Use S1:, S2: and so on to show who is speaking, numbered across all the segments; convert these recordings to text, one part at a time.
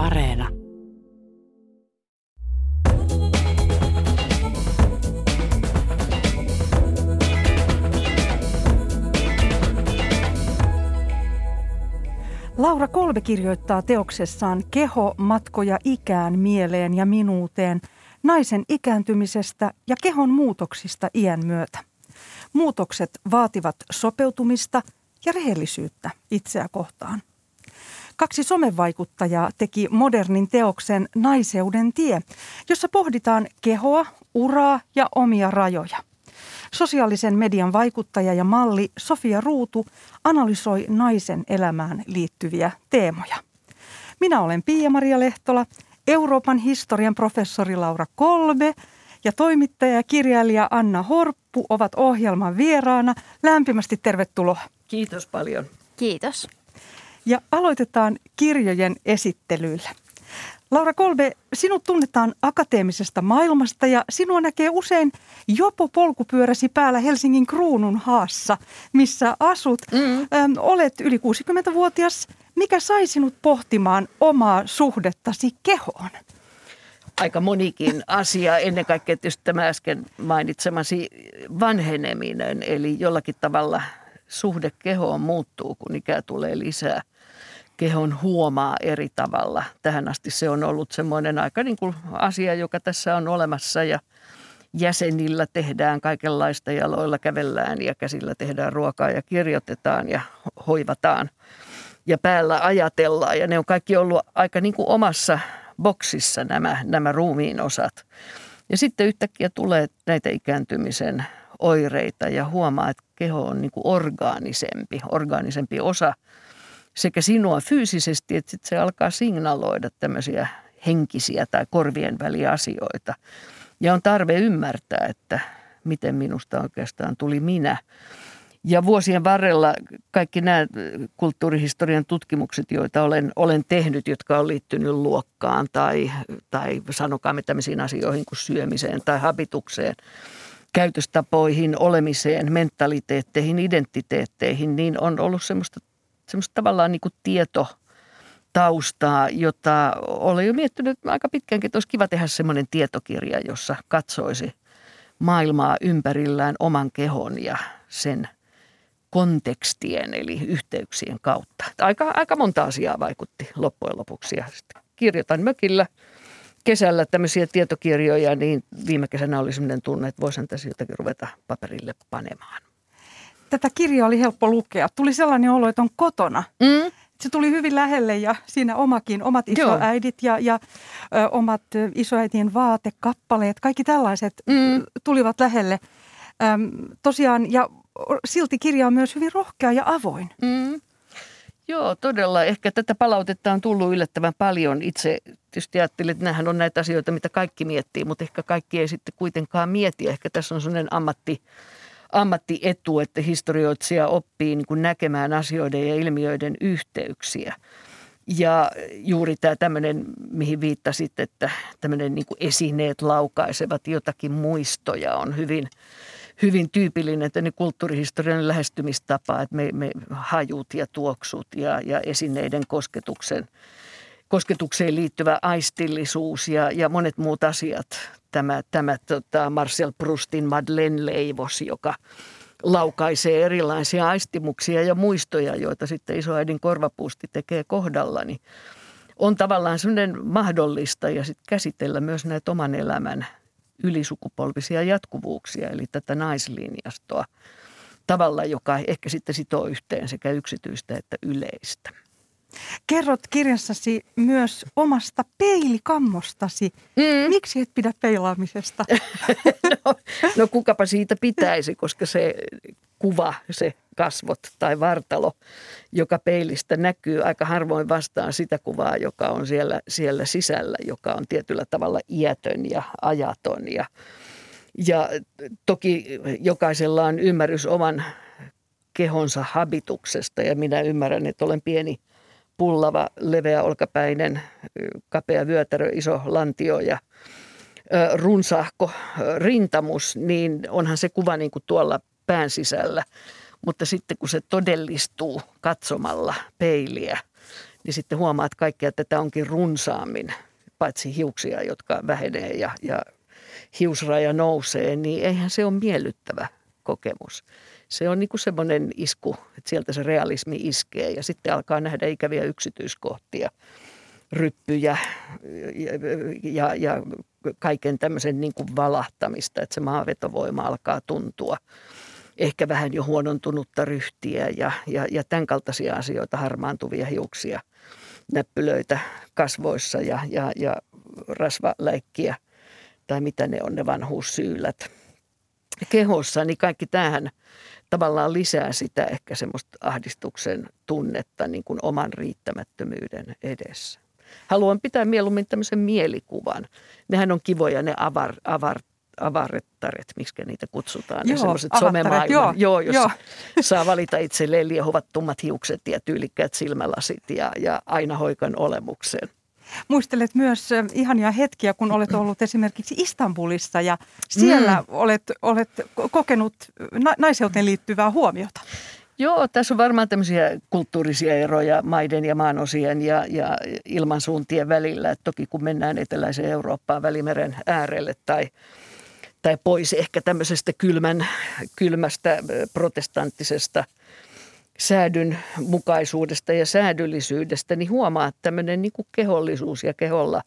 S1: Areena.
S2: Laura Kolbe kirjoittaa teoksessaan Keho, matkoja ikään, mieleen ja minuuteen naisen ikääntymisestä ja kehon muutoksista iän myötä. Muutokset vaativat sopeutumista ja rehellisyyttä itseä kohtaan. Kaksi somevaikuttajaa teki modernin teoksen Naiseuden tie, jossa pohditaan kehoa, uraa ja omia rajoja. Sosiaalisen median vaikuttaja ja malli Sofia Ruutu analysoi naisen elämään liittyviä teemoja. Minä olen Pia-Maria Lehtola, Euroopan historian professori Laura Kolbe ja toimittaja ja kirjailija Anna Horppu ovat ohjelman vieraana. Lämpimästi tervetuloa.
S3: Kiitos paljon.
S4: Kiitos.
S2: Ja aloitetaan kirjojen esittelyllä. Laura Kolbe, sinut tunnetaan akateemisesta maailmasta ja sinua näkee usein jopo polkupyöräsi päällä Helsingin kruunun haassa, missä asut. Mm. Öm, olet yli 60-vuotias. Mikä sai sinut pohtimaan omaa suhdettasi kehoon?
S3: Aika monikin asia. Ennen kaikkea tietysti tämä äsken mainitsemasi vanheneminen, eli jollakin tavalla suhde kehoon muuttuu, kun ikää tulee lisää – kehon huomaa eri tavalla. Tähän asti se on ollut semmoinen aika niin kuin asia, joka tässä on olemassa ja jäsenillä tehdään kaikenlaista, jaloilla kävellään ja käsillä tehdään ruokaa ja kirjoitetaan ja hoivataan ja päällä ajatellaan. Ja ne on kaikki ollut aika niin kuin omassa boksissa nämä, nämä ruumiin osat. Ja sitten yhtäkkiä tulee näitä ikääntymisen oireita ja huomaa, että keho on niin kuin orgaanisempi, orgaanisempi osa – sekä sinua fyysisesti, että sit se alkaa signaloida tämmöisiä henkisiä tai korvien väliasioita. Ja on tarve ymmärtää, että miten minusta oikeastaan tuli minä. Ja vuosien varrella kaikki nämä kulttuurihistorian tutkimukset, joita olen, olen tehnyt, jotka on liittynyt luokkaan tai, tai sanokaamme tämmöisiin asioihin kuin syömiseen tai habitukseen, käytöstapoihin, olemiseen, mentaliteetteihin, identiteetteihin, niin on ollut semmoista semmoista tavallaan niin kuin tieto taustaa, jota olen jo miettinyt aika pitkäänkin, että olisi kiva tehdä semmoinen tietokirja, jossa katsoisi maailmaa ympärillään oman kehon ja sen kontekstien eli yhteyksien kautta. Aika, aika monta asiaa vaikutti loppujen lopuksi ja sitten kirjoitan mökillä kesällä tämmöisiä tietokirjoja, niin viime kesänä oli semmoinen tunne, että voisin tässä jotakin ruveta paperille panemaan
S2: tätä kirjaa oli helppo lukea. Tuli sellainen olo, että on kotona. Mm. Se tuli hyvin lähelle ja siinä omakin, omat isoäidit ja, ja ö, omat isoäitien vaatekappaleet, kaikki tällaiset mm. tulivat lähelle. Öm, tosiaan, ja silti kirja on myös hyvin rohkea ja avoin. Mm.
S3: Joo, todella. Ehkä tätä palautetta on tullut yllättävän paljon. Itse tietysti ajattelin, että nämähän on näitä asioita, mitä kaikki miettii, mutta ehkä kaikki ei sitten kuitenkaan mieti. Ehkä tässä on sellainen ammatti ammattietu, että historioitsija oppii niin kuin näkemään asioiden ja ilmiöiden yhteyksiä. Ja juuri tämä tämmöinen, mihin viittasit, että tämmöinen niin esineet laukaisevat jotakin muistoja on hyvin, hyvin tyypillinen, ne kulttuurihistorian lähestymistapa, että me, me hajut ja tuoksut ja, ja esineiden kosketuksen – kosketukseen liittyvä aistillisuus ja, ja monet muut asiat. Tämä, tämä tota Marcel Proustin Madeleine-leivos, joka laukaisee erilaisia aistimuksia ja muistoja, joita sitten isoäidin korvapuusti tekee kohdalla, niin on tavallaan sellainen mahdollista ja sitten käsitellä myös näitä oman elämän ylisukupolvisia jatkuvuuksia, eli tätä naislinjastoa tavalla, joka ehkä sitten sitoo yhteen sekä yksityistä että yleistä.
S2: Kerrot kirjassasi myös omasta peilikammostasi. Mm. Miksi et pidä peilaamisesta?
S3: no, no kukapa siitä pitäisi, koska se kuva, se kasvot tai vartalo, joka peilistä näkyy aika harvoin vastaan sitä kuvaa, joka on siellä, siellä sisällä, joka on tietyllä tavalla iätön ja ajaton. Ja, ja toki jokaisella on ymmärrys oman kehonsa habituksesta ja minä ymmärrän, että olen pieni – pullava, leveä olkapäinen, kapea vyötärö, iso lantio ja runsahko rintamus, niin onhan se kuva niin kuin tuolla pään sisällä. Mutta sitten kun se todellistuu katsomalla peiliä, niin sitten huomaat kaikkea, että tätä onkin runsaammin, paitsi hiuksia, jotka vähenee ja, ja hiusraja nousee, niin eihän se ole miellyttävä kokemus. Se on niin kuin semmoinen isku, että sieltä se realismi iskee ja sitten alkaa nähdä ikäviä yksityiskohtia, ryppyjä ja, ja, ja kaiken tämmöisen niin kuin valahtamista, että se maavetovoima alkaa tuntua. Ehkä vähän jo huonontunutta ryhtiä ja, ja, ja tämän kaltaisia asioita, harmaantuvia hiuksia, näppylöitä kasvoissa ja, ja, ja rasvaläikkiä tai mitä ne on ne vanhuussyylät kehossa, niin kaikki tähän tavallaan lisää sitä ehkä semmoista ahdistuksen tunnetta niin kuin oman riittämättömyyden edessä. Haluan pitää mieluummin tämmöisen mielikuvan. Nehän on kivoja ne avar, avar, avarettaret, miksi niitä kutsutaan. Joo, ne semmoiset somemaailman, joo, joo, jos joo. saa valita itselleen liehuvat tummat hiukset ja tyylikkäät silmälasit ja, ja aina hoikan olemuksen.
S2: Muistelet myös ihania hetkiä, kun olet ollut esimerkiksi Istanbulissa ja siellä mm. olet, olet kokenut naiseuteen liittyvää huomiota.
S3: Joo, tässä on varmaan tämmöisiä kulttuurisia eroja maiden ja maanosien ja, ja ilmansuuntien välillä. Et toki kun mennään eteläiseen Eurooppaan välimeren äärelle tai, tai pois ehkä tämmöisestä kylmän, kylmästä protestanttisesta – säädyn mukaisuudesta ja säädyllisyydestä, niin huomaa, että tämmöinen niin kuin kehollisuus ja keholla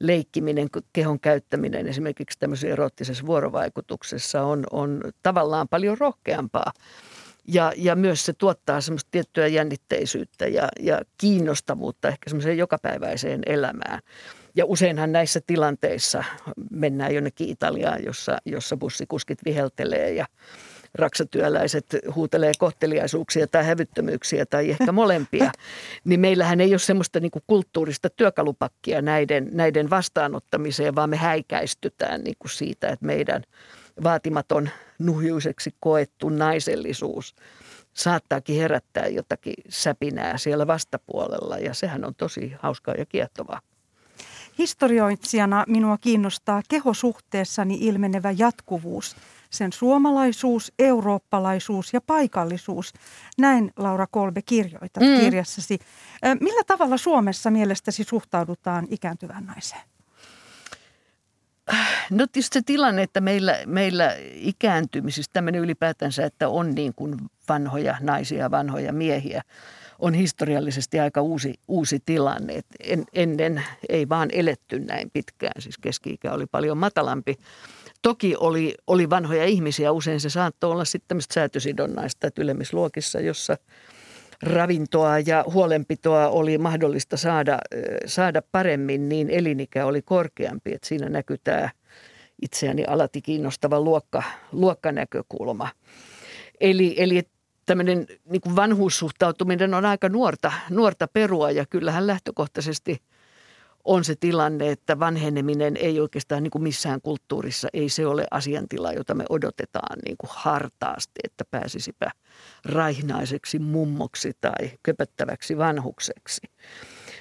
S3: leikkiminen, kehon käyttäminen esimerkiksi tämmöisessä erottisessa vuorovaikutuksessa on, on tavallaan paljon rohkeampaa. Ja, ja myös se tuottaa semmoista tiettyä jännitteisyyttä ja, ja kiinnostavuutta ehkä semmoiseen jokapäiväiseen elämään. Ja useinhan näissä tilanteissa mennään jonnekin Italiaan, jossa, jossa bussikuskit viheltelee ja raksatyöläiset huutelee kohteliaisuuksia tai hävyttömyyksiä tai ehkä molempia, niin meillähän ei ole semmoista niin kuin kulttuurista työkalupakkia näiden, näiden vastaanottamiseen, vaan me häikäistytään niin kuin siitä, että meidän vaatimaton nuhjuiseksi koettu naisellisuus saattaakin herättää jotakin säpinää siellä vastapuolella ja sehän on tosi hauskaa ja kiehtovaa.
S2: Historioitsijana minua kiinnostaa kehosuhteessani ilmenevä jatkuvuus – sen suomalaisuus, eurooppalaisuus ja paikallisuus. Näin Laura Kolbe kirjoitat mm. kirjassasi. Millä tavalla Suomessa mielestäsi suhtaudutaan ikääntyvään naiseen?
S3: No tietysti se tilanne, että meillä, meillä ikääntymisessä tämmöinen ylipäätänsä, että on niin kuin vanhoja naisia, vanhoja miehiä, on historiallisesti aika uusi, uusi tilanne. Et en, ennen ei vaan eletty näin pitkään, siis keski-ikä oli paljon matalampi. Toki oli, oli vanhoja ihmisiä, usein se saattoi olla sitten tämmöistä säätösidonnaista, että ylemmisluokissa, jossa ravintoa ja huolenpitoa oli mahdollista saada, saada paremmin, niin elinikä oli korkeampi. Että siinä näkyy tämä itseäni alati kiinnostava luokka, luokkanäkökulma. Eli, eli tämmöinen niin vanhuussuhtautuminen on aika nuorta, nuorta perua ja kyllähän lähtökohtaisesti – on se tilanne, että vanheneminen ei oikeastaan niin kuin missään kulttuurissa, ei se ole asiantila, jota me odotetaan niin kuin hartaasti, että pääsisipä raihnaiseksi mummoksi tai köpöttäväksi vanhukseksi.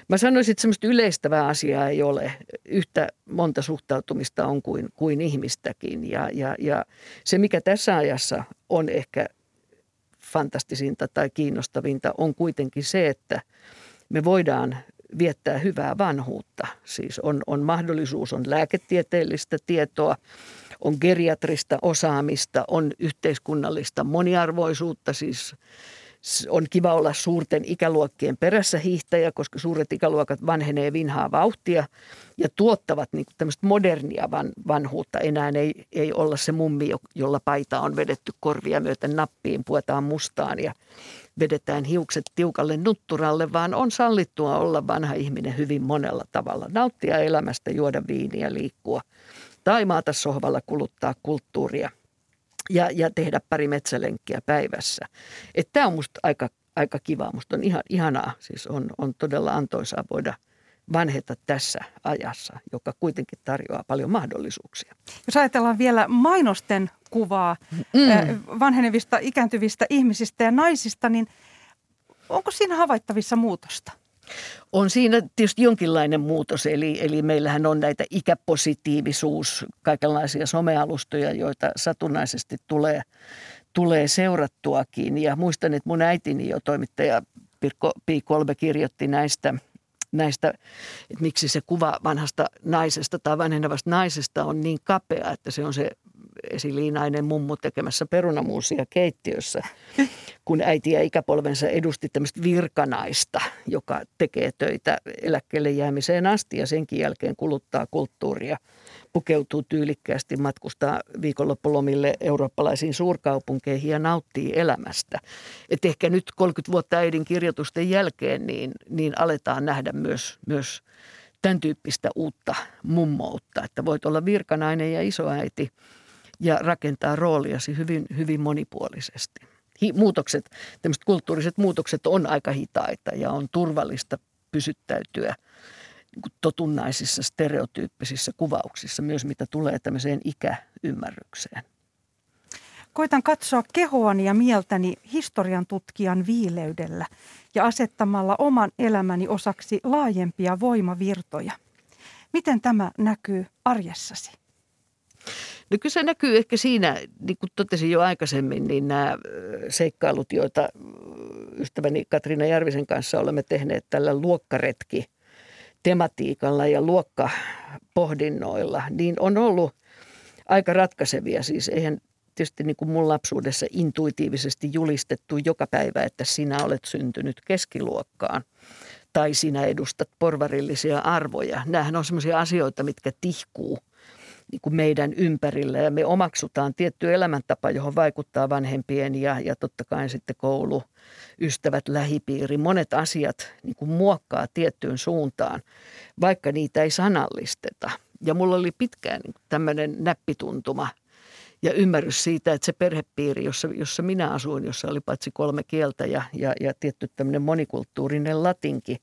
S3: Mä sanoisin, että semmoista yleistävää asiaa ei ole. Yhtä monta suhtautumista on kuin, kuin ihmistäkin. Ja, ja, ja se, mikä tässä ajassa on ehkä fantastisinta tai kiinnostavinta, on kuitenkin se, että me voidaan viettää hyvää vanhuutta. Siis on, on mahdollisuus, on lääketieteellistä tietoa, on geriatrista osaamista, on yhteiskunnallista moniarvoisuutta, siis on kiva olla suurten ikäluokkien perässä hiihtäjä, koska suuret ikäluokat vanhenee vinhaa vauhtia ja tuottavat niin tämmöistä modernia van, vanhuutta. Enää ei, ei olla se mummi, jolla paita on vedetty korvia myöten nappiin, puetaan mustaan ja vedetään hiukset tiukalle nutturalle, vaan on sallittua olla vanha ihminen hyvin monella tavalla. Nauttia elämästä, juoda viiniä, liikkua tai maata sohvalla kuluttaa kulttuuria ja, ja tehdä pari metsälenkkiä päivässä. Tämä on musta aika, aika kivaa, musta on ihan, ihanaa, siis on, on todella antoisaa voida – vanheta tässä ajassa, joka kuitenkin tarjoaa paljon mahdollisuuksia.
S2: Jos ajatellaan vielä mainosten kuvaa mm. vanhenevista, ikääntyvistä ihmisistä ja naisista, niin onko siinä havaittavissa muutosta?
S3: On siinä tietysti jonkinlainen muutos, eli, eli meillähän on näitä ikäpositiivisuus, kaikenlaisia somealustoja, joita satunnaisesti tulee, tulee seurattuakin. Ja muistan, että mun äitini jo toimittaja Pirkko Pi kolme kirjoitti näistä, näistä, että miksi se kuva vanhasta naisesta tai vanhenevasta naisesta on niin kapea, että se on se esiliinainen mummu tekemässä perunamuusia keittiössä, kun äiti ja ikäpolvensa edusti tämmöistä virkanaista, joka tekee töitä eläkkeelle jäämiseen asti ja senkin jälkeen kuluttaa kulttuuria, pukeutuu tyylikkäästi, matkustaa viikonloppulomille eurooppalaisiin suurkaupunkeihin ja nauttii elämästä. Et ehkä nyt 30 vuotta äidin kirjoitusten jälkeen niin, niin aletaan nähdä myös, myös tämän tyyppistä uutta mummoutta, että voit olla virkanainen ja isoäiti – ja rakentaa rooliasi hyvin, hyvin monipuolisesti. Hi, muutokset, tämmöiset kulttuuriset muutokset on aika hitaita ja on turvallista pysyttäytyä niin totunnaisissa stereotyyppisissä kuvauksissa, myös mitä tulee tämmöiseen ikäymmärrykseen.
S2: Koitan katsoa kehoani ja mieltäni historian tutkijan viileydellä ja asettamalla oman elämäni osaksi laajempia voimavirtoja. Miten tämä näkyy arjessasi?
S3: No kyllä se näkyy ehkä siinä, niin kuin totesin jo aikaisemmin, niin nämä seikkailut, joita ystäväni Katriina Järvisen kanssa olemme tehneet tällä luokkaretki tematiikalla ja luokkapohdinnoilla, niin on ollut aika ratkaisevia. Siis eihän tietysti niin kuin mun lapsuudessa intuitiivisesti julistettu joka päivä, että sinä olet syntynyt keskiluokkaan tai sinä edustat porvarillisia arvoja. Nämähän on sellaisia asioita, mitkä tihkuu – niin kuin meidän ympärillä ja me omaksutaan tietty elämäntapa, johon vaikuttaa vanhempien ja, ja totta kai sitten koulu, ystävät, lähipiiri. Monet asiat niin kuin muokkaa tiettyyn suuntaan, vaikka niitä ei sanallisteta. Ja mulla oli pitkään niin tämmöinen näppituntuma ja ymmärrys siitä, että se perhepiiri, jossa, jossa minä asuin, jossa oli paitsi kolme kieltä ja, ja, ja tietty tämmöinen monikulttuurinen latinki,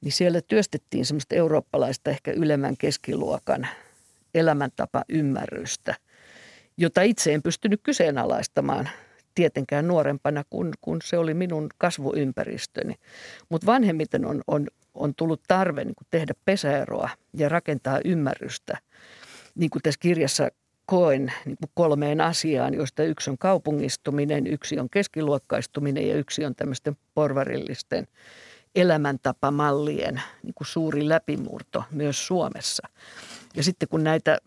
S3: niin siellä työstettiin semmoista eurooppalaista ehkä ylemmän keskiluokan – elämäntapa ymmärrystä, jota itse en pystynyt kyseenalaistamaan tietenkään nuorempana, kun, kun se oli minun kasvuympäristöni. Mutta vanhemmiten on, on, on tullut tarve niin tehdä pesäeroa ja rakentaa ymmärrystä. Niin kuin tässä kirjassa koen niin kuin kolmeen asiaan, joista yksi on kaupungistuminen, yksi on keskiluokkaistuminen ja yksi on tämmöisten porvarillisten elämäntapamallien niin kuin suuri läpimurto myös Suomessa. Ja sitten kun näitä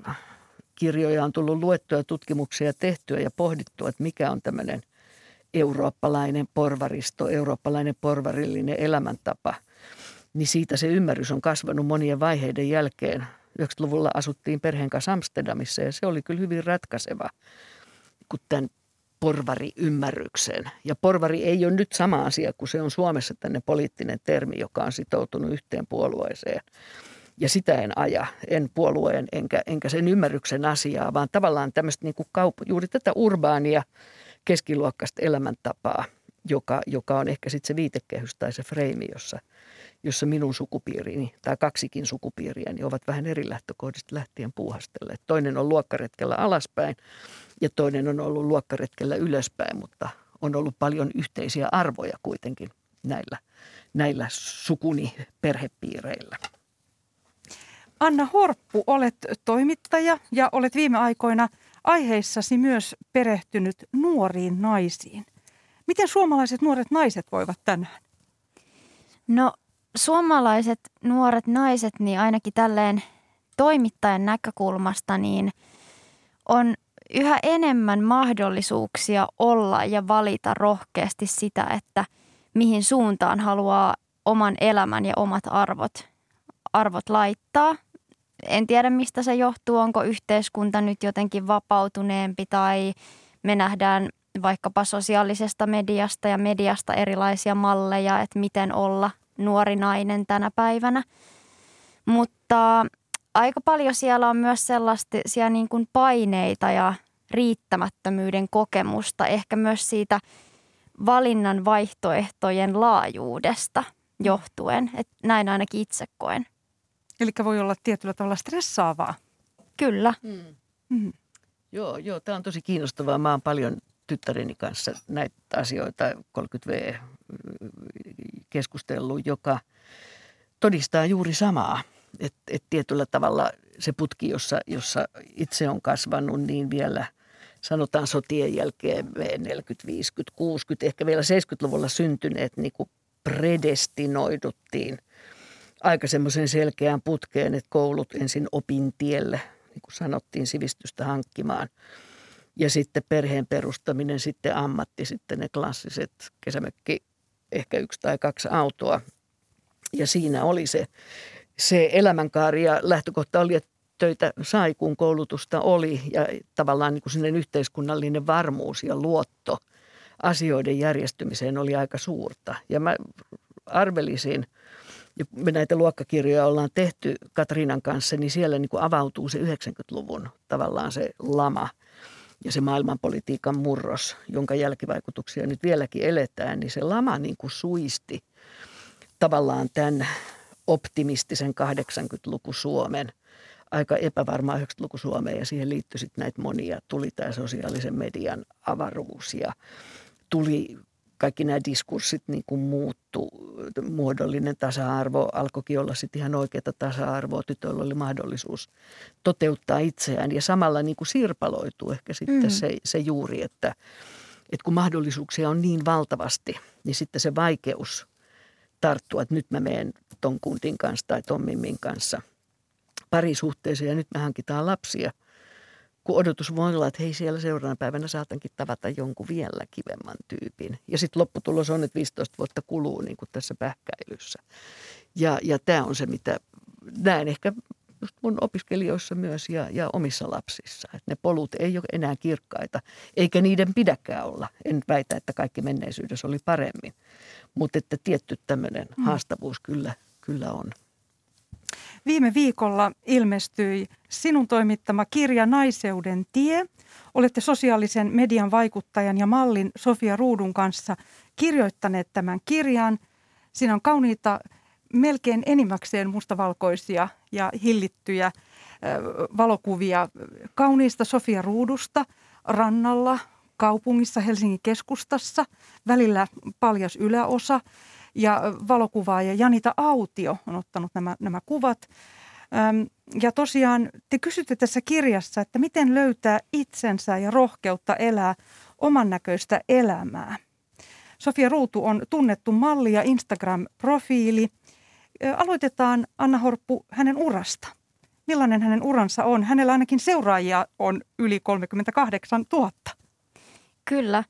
S3: kirjoja on tullut luettua, tutkimuksia tehtyä ja pohdittua, että mikä on tämmöinen eurooppalainen porvaristo, eurooppalainen porvarillinen elämäntapa, niin siitä se ymmärrys on kasvanut monien vaiheiden jälkeen. 90-luvulla asuttiin perheen kanssa Amsterdamissa ja se oli kyllä hyvin ratkaiseva kuin tämän porvari-ymmärryksen. Ja porvari ei ole nyt sama asia kuin se on Suomessa tänne poliittinen termi, joka on sitoutunut yhteen puolueeseen – ja sitä en aja, en puolueen enkä, enkä sen ymmärryksen asiaa, vaan tavallaan tämmöistä niin kuin kaup- juuri tätä urbaania keskiluokkaista elämäntapaa, joka, joka on ehkä sitten se viitekehys tai se freimi, jossa, jossa minun sukupiirini tai kaksikin sukupiiriäni ovat vähän eri lähtökohdista lähtien puuhastelleet. Toinen on luokkaretkellä alaspäin ja toinen on ollut luokkaretkellä ylöspäin, mutta on ollut paljon yhteisiä arvoja kuitenkin näillä, näillä sukuni perhepiireillä.
S2: Anna Horppu, olet toimittaja ja olet viime aikoina aiheissasi myös perehtynyt nuoriin naisiin. Miten suomalaiset nuoret naiset voivat tänään?
S1: No suomalaiset nuoret naiset, niin ainakin tälleen toimittajan näkökulmasta, niin on yhä enemmän mahdollisuuksia olla ja valita rohkeasti sitä, että mihin suuntaan haluaa oman elämän ja omat arvot, arvot laittaa en tiedä mistä se johtuu, onko yhteiskunta nyt jotenkin vapautuneempi tai me nähdään vaikkapa sosiaalisesta mediasta ja mediasta erilaisia malleja, että miten olla nuori nainen tänä päivänä. Mutta aika paljon siellä on myös sellaisia niin kuin paineita ja riittämättömyyden kokemusta, ehkä myös siitä valinnan vaihtoehtojen laajuudesta johtuen. Että näin ainakin itse koen.
S2: Eli voi olla tietyllä tavalla stressaavaa.
S1: Kyllä. Mm.
S3: Mm. Joo, joo, tämä on tosi kiinnostavaa. Mä oon paljon tyttäreni kanssa näitä asioita 30V keskustellut, joka todistaa juuri samaa. Että et tietyllä tavalla se putki, jossa, jossa itse on kasvanut, niin vielä sanotaan sotien jälkeen 40, 50, 60, ehkä vielä 70-luvulla syntyneet niin kuin predestinoiduttiin aika semmoisen selkeään putkeen, että koulut ensin opintielle, niin kuin sanottiin, sivistystä hankkimaan. Ja sitten perheen perustaminen, sitten ammatti, sitten ne klassiset kesämökki, ehkä yksi tai kaksi autoa. Ja siinä oli se, se elämänkaari ja lähtökohta oli, että töitä sai, kun koulutusta oli ja tavallaan niin kuin yhteiskunnallinen varmuus ja luotto asioiden järjestymiseen oli aika suurta. Ja mä arvelisin, me näitä luokkakirjoja ollaan tehty Katriinan kanssa, niin siellä niin kuin avautuu se 90-luvun tavallaan se lama ja se maailmanpolitiikan murros, jonka jälkivaikutuksia nyt vieläkin eletään, niin se lama niin kuin suisti tavallaan tämän optimistisen 80-luku Suomen – aika epävarmaa 90-luku Suomeen ja siihen liittyi sitten näitä monia. Tuli tämä sosiaalisen median avaruus ja tuli kaikki nämä diskurssit niin kuin muuttu. Muodollinen tasa-arvo alkoikin olla sitten ihan oikeaa tasa-arvoa. Tytöllä oli mahdollisuus toteuttaa itseään ja samalla niin kuin sirpaloituu ehkä sitten mm. se, se juuri, että, että kun mahdollisuuksia on niin valtavasti, niin sitten se vaikeus tarttua, että nyt mä menen ton kuntin kanssa tai ton mimmin kanssa – parisuhteeseen ja nyt me hankitaan lapsia. Kun odotus voi olla, että hei siellä seuraavana päivänä saatankin tavata jonkun vielä kivemman tyypin. Ja sitten lopputulos on, että 15 vuotta kuluu niin kuin tässä pähkäilyssä. Ja, ja tämä on se, mitä näen ehkä just mun opiskelijoissa myös ja, ja omissa lapsissa. Että ne polut ei ole enää kirkkaita, eikä niiden pidäkään olla. En väitä, että kaikki menneisyydessä oli paremmin, mutta että tietty tämmöinen mm. haastavuus kyllä, kyllä on.
S2: Viime viikolla ilmestyi sinun toimittama kirja Naiseuden tie. Olette sosiaalisen median vaikuttajan ja mallin Sofia Ruudun kanssa kirjoittaneet tämän kirjan. Siinä on kauniita, melkein enimmäkseen mustavalkoisia ja hillittyjä valokuvia kauniista Sofia Ruudusta rannalla, kaupungissa Helsingin keskustassa, välillä paljas yläosa – ja valokuvaaja Janita Autio on ottanut nämä, nämä kuvat. Ja tosiaan te kysytte tässä kirjassa, että miten löytää itsensä ja rohkeutta elää oman näköistä elämää. Sofia Ruutu on tunnettu malli ja Instagram-profiili. Aloitetaan Anna Horppu hänen urasta. Millainen hänen uransa on? Hänellä ainakin seuraajia on yli 38 000.
S1: Kyllä.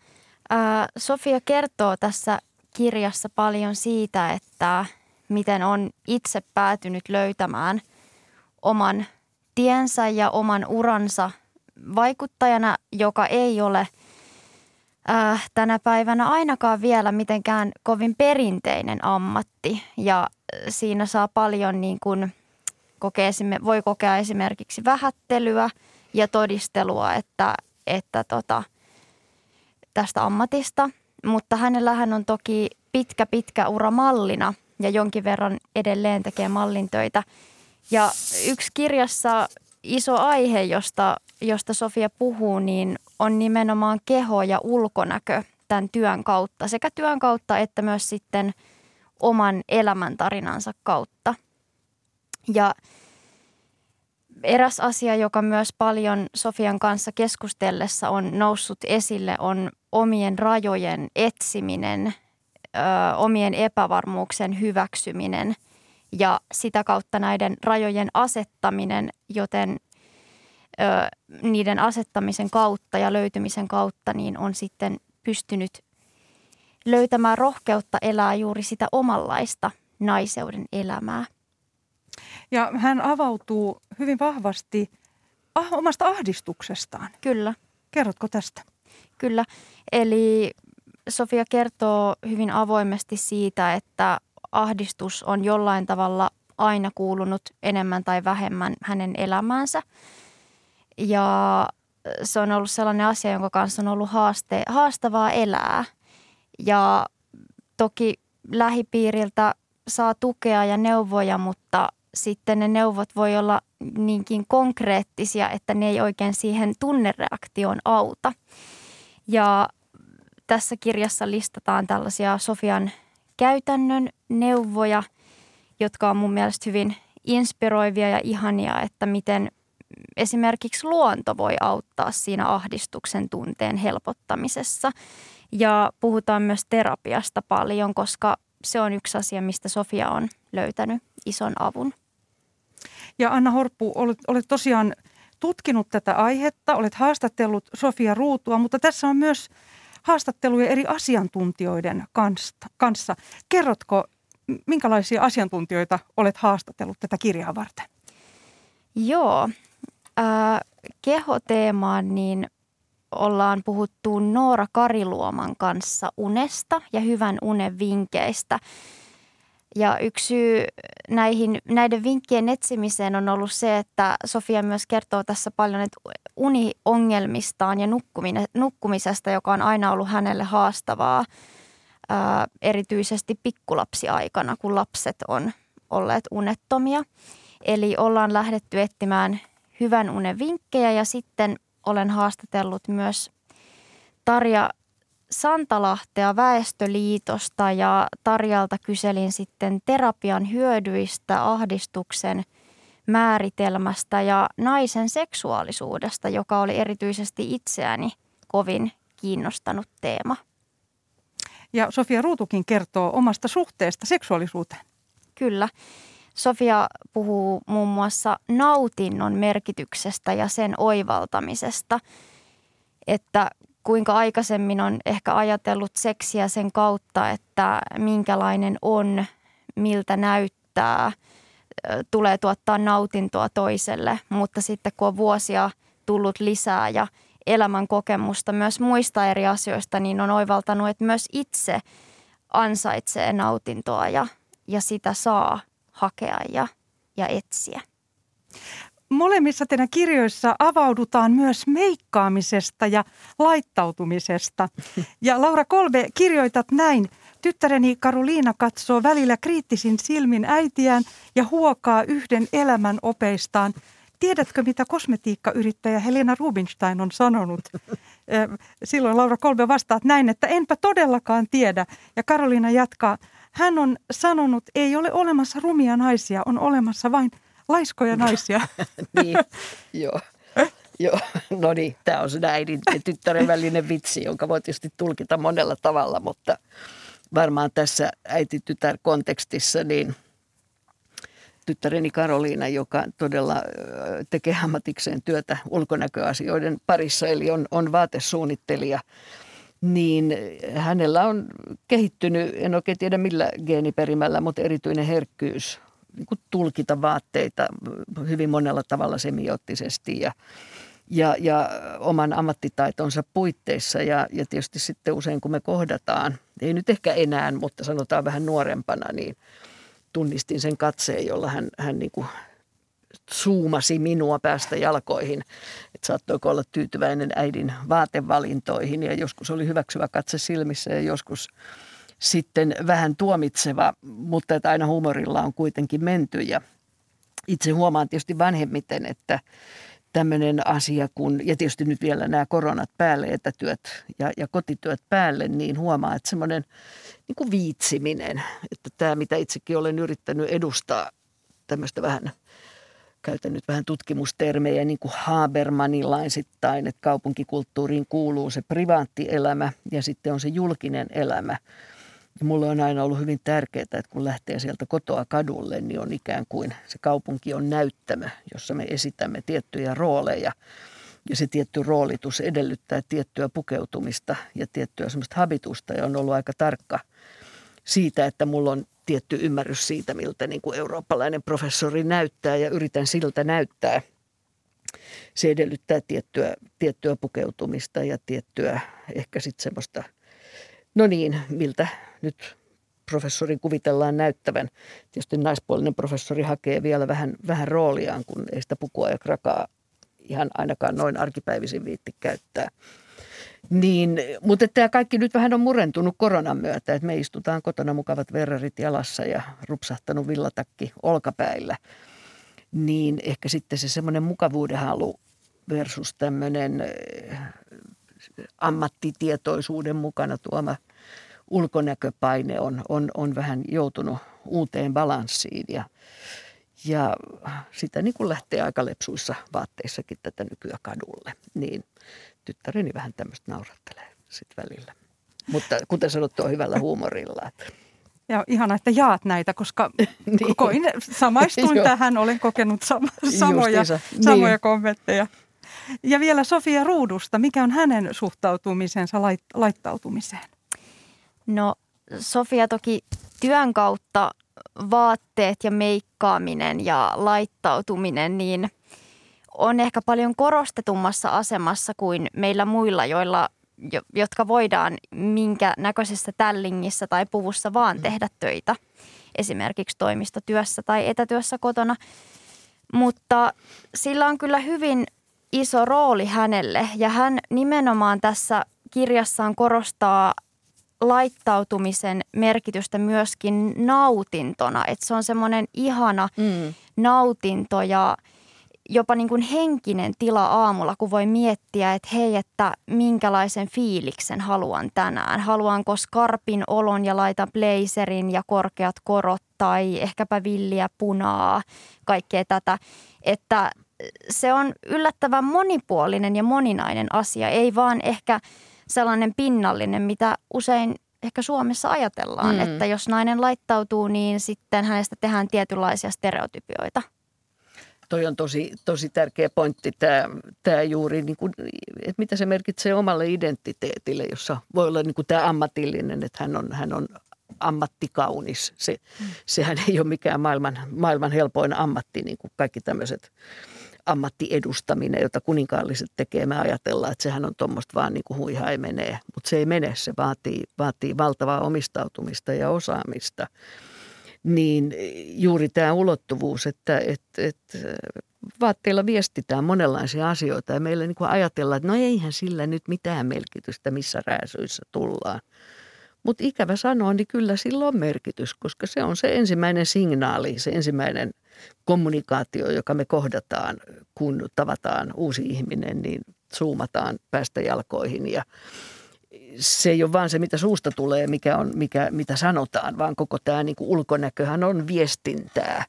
S1: Sofia kertoo tässä kirjassa paljon siitä, että miten on itse päätynyt löytämään oman tiensä ja oman uransa vaikuttajana, joka ei ole äh, tänä päivänä ainakaan vielä mitenkään kovin perinteinen ammatti. Ja siinä saa paljon niin kuin kokea, voi kokea esimerkiksi vähättelyä ja todistelua, että, että tota, tästä ammatista – mutta hänellähän on toki pitkä, pitkä ura mallina ja jonkin verran edelleen tekee mallintöitä. Ja yksi kirjassa iso aihe, josta, josta Sofia puhuu, niin on nimenomaan keho ja ulkonäkö tämän työn kautta, sekä työn kautta että myös sitten oman elämäntarinansa kautta. Ja eräs asia, joka myös paljon Sofian kanssa keskustellessa on noussut esille, on omien rajojen etsiminen, ö, omien epävarmuuksien hyväksyminen ja sitä kautta näiden rajojen asettaminen, joten ö, niiden asettamisen kautta ja löytymisen kautta niin on sitten pystynyt löytämään rohkeutta elää juuri sitä omanlaista naiseuden elämää.
S2: Ja hän avautuu hyvin vahvasti ah, omasta ahdistuksestaan.
S1: Kyllä.
S2: Kerrotko tästä?
S1: Kyllä. Eli Sofia kertoo hyvin avoimesti siitä, että ahdistus on jollain tavalla aina kuulunut enemmän tai vähemmän hänen elämäänsä. Ja se on ollut sellainen asia, jonka kanssa on ollut haaste, haastavaa elää. Ja toki lähipiiriltä saa tukea ja neuvoja, mutta sitten ne neuvot voi olla niinkin konkreettisia, että ne ei oikein siihen tunnereaktioon auta. Ja tässä kirjassa listataan tällaisia Sofian käytännön neuvoja, jotka on mun mielestä hyvin inspiroivia ja ihania, että miten esimerkiksi luonto voi auttaa siinä ahdistuksen tunteen helpottamisessa. Ja puhutaan myös terapiasta paljon, koska se on yksi asia, mistä Sofia on löytänyt ison avun.
S2: Ja Anna Horppu, olet, olet tosiaan tutkinut tätä aihetta, olet haastatellut Sofia Ruutua, mutta tässä on myös haastatteluja eri asiantuntijoiden kanssa. Kerrotko, minkälaisia asiantuntijoita olet haastatellut tätä kirjaa varten?
S1: Joo, äh, kehoteemaan niin ollaan puhuttu Noora Kariluoman kanssa unesta ja hyvän unen vinkkeistä. Ja yksi syy näihin, näiden vinkkien etsimiseen on ollut se, että Sofia myös kertoo tässä paljon että uniongelmistaan ja nukkumisesta, joka on aina ollut hänelle haastavaa, ää, erityisesti pikkulapsiaikana, kun lapset on olleet unettomia. Eli ollaan lähdetty etsimään hyvän unen vinkkejä ja sitten olen haastatellut myös Tarja Santalahtea Väestöliitosta ja Tarjalta kyselin sitten terapian hyödyistä, ahdistuksen määritelmästä ja naisen seksuaalisuudesta, joka oli erityisesti itseäni kovin kiinnostanut teema.
S2: Ja Sofia Ruutukin kertoo omasta suhteesta seksuaalisuuteen.
S1: Kyllä. Sofia puhuu muun muassa nautinnon merkityksestä ja sen oivaltamisesta, että kuinka aikaisemmin on ehkä ajatellut seksiä sen kautta, että minkälainen on, miltä näyttää, tulee tuottaa nautintoa toiselle, mutta sitten kun on vuosia tullut lisää ja elämän kokemusta myös muista eri asioista, niin on oivaltanut, että myös itse ansaitsee nautintoa ja, ja sitä saa hakea ja, ja etsiä.
S2: Molemmissa teidän kirjoissa avaudutaan myös meikkaamisesta ja laittautumisesta. Ja Laura Kolbe, kirjoitat näin. Tyttäreni Karoliina katsoo välillä kriittisin silmin äitiään ja huokaa yhden elämän opeistaan. Tiedätkö, mitä kosmetiikkayrittäjä Helena Rubinstein on sanonut? Silloin Laura Kolbe vastaat näin, että enpä todellakaan tiedä. Ja Karoliina jatkaa, hän on sanonut, ei ole olemassa rumia naisia, on olemassa vain laiskoja naisia.
S3: niin, joo. Joo, no niin, tämä on se äidin ja tyttären välinen vitsi, jonka voi tietysti tulkita monella tavalla, mutta varmaan tässä äiti-tytär-kontekstissa niin tyttäreni Karoliina, joka todella tekee ammatikseen työtä ulkonäköasioiden parissa, eli on, on vaatesuunnittelija – niin hänellä on kehittynyt, en oikein tiedä millä geeniperimällä, mutta erityinen herkkyys niin kuin tulkita vaatteita hyvin monella tavalla semiottisesti ja, ja, ja oman ammattitaitonsa puitteissa. Ja, ja tietysti sitten usein kun me kohdataan, ei nyt ehkä enää, mutta sanotaan vähän nuorempana, niin tunnistin sen katseen, jolla hän, hän niin kuin suumasi minua päästä jalkoihin. Että saattoiko olla tyytyväinen äidin vaatevalintoihin ja joskus oli hyväksyvä katse silmissä ja joskus sitten vähän tuomitseva, mutta että aina humorilla on kuitenkin menty ja itse huomaan tietysti vanhemmiten, että tämmöinen asia, kun, ja tietysti nyt vielä nämä koronat päälle, etätyöt ja, ja kotityöt päälle, niin huomaa, että semmoinen niin kuin viitsiminen, että tämä mitä itsekin olen yrittänyt edustaa, tämmöistä vähän – käytän nyt vähän tutkimustermejä, niin kuin Habermanilaisittain, että kaupunkikulttuuriin kuuluu se privaattielämä ja sitten on se julkinen elämä. Ja mulle on aina ollut hyvin tärkeää, että kun lähtee sieltä kotoa kadulle, niin on ikään kuin se kaupunki on näyttämö, jossa me esitämme tiettyjä rooleja. Ja se tietty roolitus edellyttää tiettyä pukeutumista ja tiettyä semmoista habitusta ja on ollut aika tarkka siitä, että mulla on tietty ymmärrys siitä, miltä niin kuin eurooppalainen professori näyttää ja yritän siltä näyttää. Se edellyttää tiettyä, tiettyä pukeutumista ja tiettyä ehkä sitten semmoista, no niin, miltä nyt professorin kuvitellaan näyttävän. Tietysti naispuolinen professori hakee vielä vähän, vähän rooliaan, kun ei sitä pukua ja krakaa ihan ainakaan noin arkipäivisin viitti käyttää. Niin, mutta tämä kaikki nyt vähän on murentunut koronan myötä, että me istutaan kotona mukavat verrarit jalassa ja rupsahtanut villatakki olkapäillä. Niin ehkä sitten se semmoinen mukavuudenhalu versus tämmöinen ammattitietoisuuden mukana tuoma ulkonäköpaine on, on, on vähän joutunut uuteen balanssiin ja, ja sitä niin kuin lähtee aika lepsuissa vaatteissakin tätä nykyä kadulle. Niin tyttäreni vähän tämmöistä naurattelee sitten välillä. Mutta kuten sanottu, on hyvällä huumorilla.
S2: Ja ihana, että jaat näitä, koska niin. koin, samaistuin tähän, olen kokenut sam- samoja, niin. samoja kommentteja. Ja vielä Sofia Ruudusta, mikä on hänen suhtautumisensa lait- laittautumiseen?
S1: No Sofia toki työn kautta vaatteet ja meikkaaminen ja laittautuminen, niin on ehkä paljon korostetummassa asemassa kuin meillä muilla, joilla, jotka voidaan minkä näköisessä tällingissä tai puvussa vaan mm. tehdä töitä. Esimerkiksi toimistotyössä tai etätyössä kotona. Mutta sillä on kyllä hyvin iso rooli hänelle ja hän nimenomaan tässä kirjassaan korostaa laittautumisen merkitystä myöskin nautintona. Että se on semmoinen ihana mm. nautinto ja jopa niin kuin henkinen tila aamulla, kun voi miettiä, että hei, että minkälaisen fiiliksen haluan tänään. Haluanko skarpin olon ja laitan blazerin ja korkeat korot tai ehkäpä villiä punaa, kaikkea tätä. Että se on yllättävän monipuolinen ja moninainen asia, ei vaan ehkä – sellainen pinnallinen, mitä usein ehkä Suomessa ajatellaan, mm. että jos nainen laittautuu, niin sitten hänestä tehdään tietynlaisia stereotypioita.
S3: Toi on tosi, tosi tärkeä pointti tämä, tämä juuri, niin kuin, että mitä se merkitsee omalle identiteetille, jossa voi olla niin kuin tämä ammatillinen, että hän on, hän on ammattikaunis. Se, mm. Sehän ei ole mikään maailman, maailman helpoin ammatti, niin kuin kaikki tämmöiset ammattiedustaminen, jota kuninkaalliset tekee. Me ajatellaan, että sehän on tuommoista vaan niin kuin huiha ei menee, mutta se ei mene. Se vaatii, vaatii valtavaa omistautumista ja osaamista. Niin juuri tämä ulottuvuus, että, että, että vaatteilla viestitään monenlaisia asioita ja meillä niin kuin ajatellaan, että no eihän sillä nyt mitään merkitystä, missä rääsyissä tullaan. Mutta ikävä sanoa, niin kyllä sillä on merkitys, koska se on se ensimmäinen signaali, se ensimmäinen kommunikaatio, joka me kohdataan, kun tavataan uusi ihminen, niin zoomataan päästä jalkoihin ja se ei ole vaan se, mitä suusta tulee, mikä on, mikä, mitä sanotaan, vaan koko tämä niin kuin ulkonäköhän on viestintää.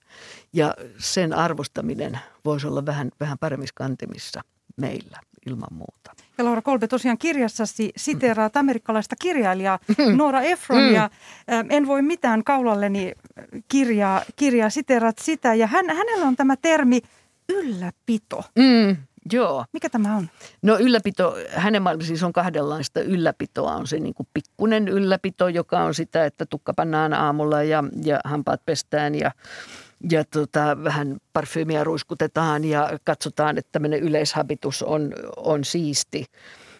S3: Ja sen arvostaminen voisi olla vähän, vähän paremmissa kantimissa meillä ilman muuta.
S2: Ja Laura Kolbe tosiaan kirjassasi siteeraat amerikkalaista kirjailijaa mm. Nora Ephronia. Mm. En voi mitään kaulalleni kirjaa, kirjaa siteeraat sitä. Ja hän, hänellä on tämä termi ylläpito.
S3: Mm. Joo.
S2: Mikä tämä on?
S3: No ylläpito, hänen maailmassa siis on kahdenlaista ylläpitoa. On se niin kuin pikkunen ylläpito, joka on sitä, että tukka pannaan aamulla ja, ja hampaat pestään ja ja tota, vähän parfyymiä ruiskutetaan ja katsotaan, että tämmöinen yleishabitus on, on siisti.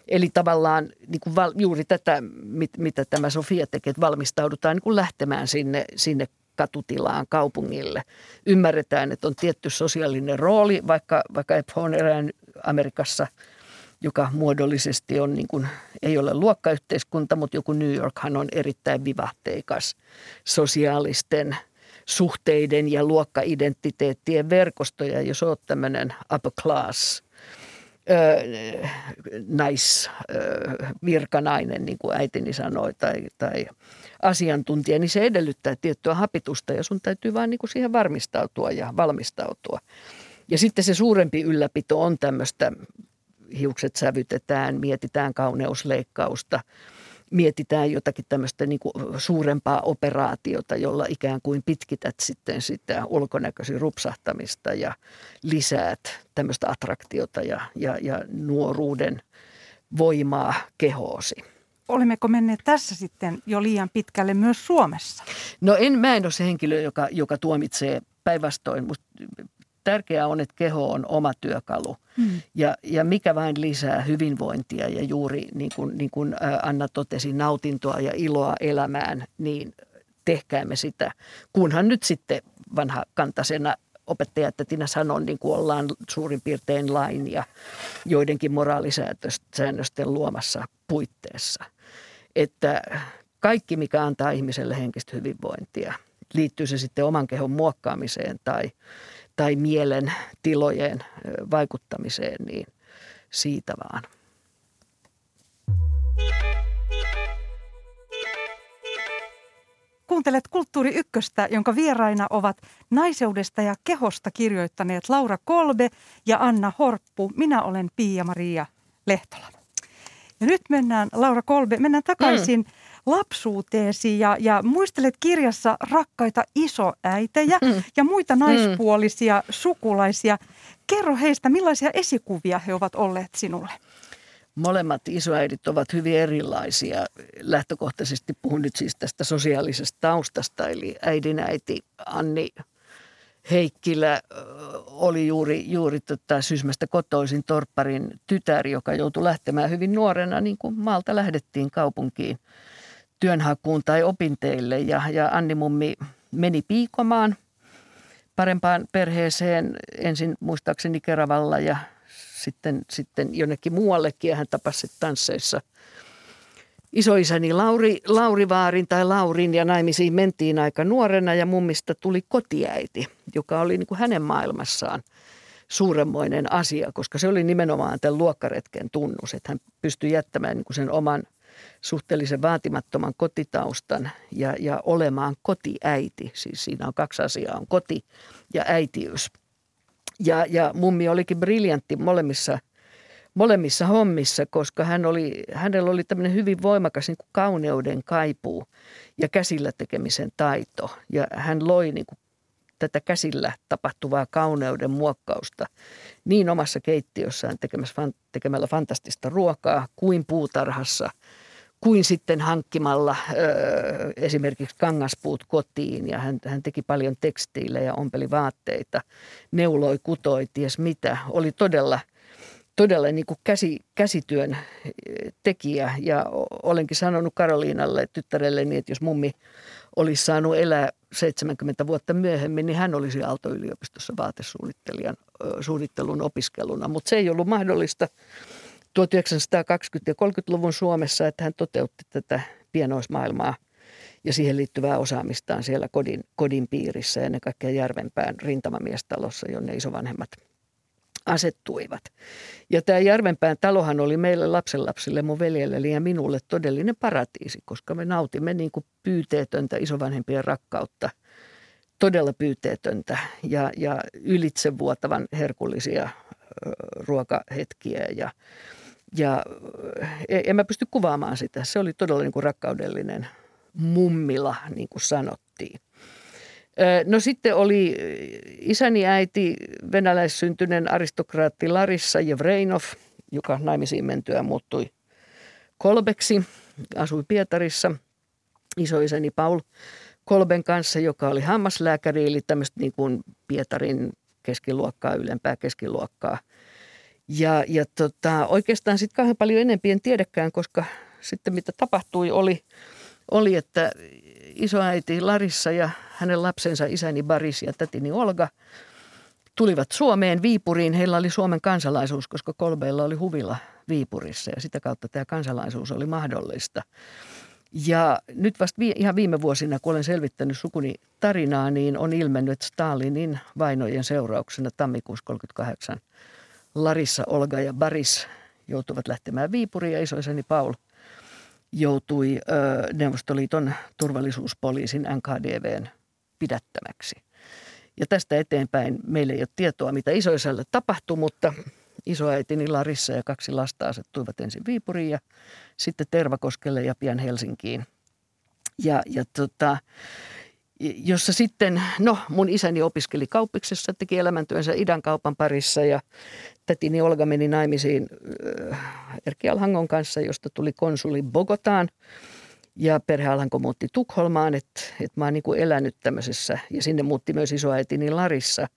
S3: Eli tavallaan niin kuin val, juuri tätä, mit, mitä tämä Sofia tekee, että valmistaudutaan niin kuin lähtemään sinne, sinne katutilaan kaupungille. Ymmärretään, että on tietty sosiaalinen rooli, vaikka, vaikka on erään Amerikassa, joka muodollisesti on niin kuin, ei ole luokkayhteiskunta, mutta joku New Yorkhan on erittäin vivahteikas sosiaalisten – suhteiden ja luokkaidentiteettien verkostoja, jos olet tämmöinen upper class nais, virkanainen, niin kuin äitini sanoi, tai, tai asiantuntija, niin se edellyttää tiettyä hapitusta ja sun täytyy vaan niin kuin siihen varmistautua ja valmistautua. Ja sitten se suurempi ylläpito on tämmöistä, hiukset sävytetään, mietitään kauneusleikkausta – mietitään jotakin tämmöistä niin kuin suurempaa operaatiota, jolla ikään kuin pitkität sitten sitä ulkonäköisi rupsahtamista ja lisäät tämmöistä attraktiota ja, ja, ja nuoruuden voimaa kehoosi.
S2: Olemmeko menneet tässä sitten jo liian pitkälle myös Suomessa?
S3: No en, mä en ole se henkilö, joka, joka tuomitsee päinvastoin. Musta tärkeää on, että keho on oma työkalu mm. ja, ja mikä vain lisää hyvinvointia ja juuri niin kuin, niin kuin Anna totesi, nautintoa ja iloa elämään, niin tehkäämme sitä. Kunhan nyt sitten vanha kantasena opettaja, että Tina sanon, niin kuin ollaan suurin piirtein lain ja joidenkin moraalisäännösten luomassa puitteessa. Että kaikki, mikä antaa ihmiselle henkistä hyvinvointia, liittyy se sitten oman kehon muokkaamiseen tai tai mielen tilojen vaikuttamiseen, niin siitä vaan.
S2: Kuuntelet Kulttuuri Ykköstä, jonka vieraina ovat naiseudesta ja kehosta kirjoittaneet Laura Kolbe ja Anna Horppu. Minä olen Pia-Maria Lehtola. Ja nyt mennään, Laura Kolbe, mennään takaisin mm. Lapsuuteesi ja, ja muistelet kirjassa rakkaita isoäitejä mm. ja muita naispuolisia mm. sukulaisia. Kerro heistä, millaisia esikuvia he ovat olleet sinulle?
S3: Molemmat isoäidit ovat hyvin erilaisia. Lähtökohtaisesti puhun nyt siis tästä sosiaalisesta taustasta, eli äidin äiti Anni Heikkilä oli juuri, juuri tota Sysmästä kotoisin torpparin tytär, joka joutui lähtemään hyvin nuorena, niin kuin maalta lähdettiin kaupunkiin työnhakuun tai opinteille. Ja, ja Anni Mummi meni piikomaan parempaan perheeseen ensin muistaakseni Keravalla ja sitten, sitten jonnekin muuallekin ja hän tapasi tansseissa – isoisäni Lauri, Lauri Vaarin tai Laurin ja naimisiin mentiin aika nuorena ja mummista tuli kotiäiti, joka oli niin kuin hänen maailmassaan suuremmoinen asia, koska se oli nimenomaan tämän luokkaretken tunnus, että hän pystyi jättämään niin kuin sen oman suhteellisen vaatimattoman kotitaustan ja, ja olemaan kotiäiti. Siis siinä on kaksi asiaa, on koti ja äitiys. Ja, ja mummi olikin briljantti molemmissa – molemmissa hommissa, koska hän oli, hänellä oli tämmöinen hyvin voimakas niin kuin kauneuden kaipuu ja käsillä tekemisen taito. Ja hän loi niin kuin tätä käsillä tapahtuvaa kauneuden muokkausta niin omassa keittiössään tekemässä, tekemällä fantastista ruokaa kuin puutarhassa – kuin sitten hankkimalla ö, esimerkiksi kangaspuut kotiin ja hän, hän teki paljon tekstiilejä, ompeli vaatteita, neuloi, kutoi, ties mitä. Oli todella – todella niin kuin käsi, käsityön tekijä ja olenkin sanonut Karoliinalle tyttärelleni, että jos mummi olisi saanut elää 70 vuotta myöhemmin, niin hän olisi Aalto-yliopistossa vaatesuunnittelijan suunnittelun opiskeluna. Mutta se ei ollut mahdollista 1920- ja 30-luvun Suomessa, että hän toteutti tätä pienoismaailmaa ja siihen liittyvää osaamistaan siellä kodin, kodin piirissä, ennen kaikkea Järvenpään rintamamiestalossa, jonne isovanhemmat – asettuivat. Ja tämä Järvenpään talohan oli meille lapsenlapsille, mun veljelle ja minulle todellinen paratiisi, koska me nautimme niin kuin pyyteetöntä isovanhempien rakkautta, todella pyyteetöntä ja, ja ylitsevuotavan herkullisia ruokahetkiä ja, ja en mä pysty kuvaamaan sitä. Se oli todella niin kuin rakkaudellinen mummila, niin kuin sanottiin. No sitten oli isäni äiti, venäläissyntyinen aristokraatti Larissa Jevreinov, joka naimisiin mentyä muuttui Kolbeksi, asui Pietarissa. Isoisäni Paul Kolben kanssa, joka oli hammaslääkäri, eli tämmöistä niin kuin Pietarin keskiluokkaa, ylempää keskiluokkaa. Ja, ja tota, oikeastaan sitten kauhean paljon enempi en tiedäkään, koska sitten mitä tapahtui oli, oli että isoäiti Larissa ja hänen lapsensa isäni Baris ja tätini Olga tulivat Suomeen Viipuriin. Heillä oli Suomen kansalaisuus, koska Kolbeilla oli huvila Viipurissa ja sitä kautta tämä kansalaisuus oli mahdollista. Ja nyt vasta vi- ihan viime vuosina, kun olen selvittänyt sukuni tarinaa, niin on ilmennyt, että Stalinin vainojen seurauksena tammikuussa 38 Larissa, Olga ja Baris joutuvat lähtemään Viipuriin ja isoisäni Paul – joutui Neuvostoliiton turvallisuuspoliisin NKDVn pidättämäksi. Ja tästä eteenpäin meillä ei ole tietoa, mitä isoisälle tapahtui, mutta isoäitini Larissa ja kaksi lasta asettuivat ensin Viipuriin ja sitten Tervakoskelle ja pian Helsinkiin. Ja, ja tota, jossa sitten, no mun isäni opiskeli kauppiksessa, teki elämäntyönsä idän kaupan parissa ja tätini Olga meni naimisiin äh, Erkki Alhangon kanssa, josta tuli konsuli Bogotaan. Ja perhe Alhanko muutti Tukholmaan, että et mä oon niin elänyt tämmöisessä, ja sinne muutti myös isoäitini Larissa,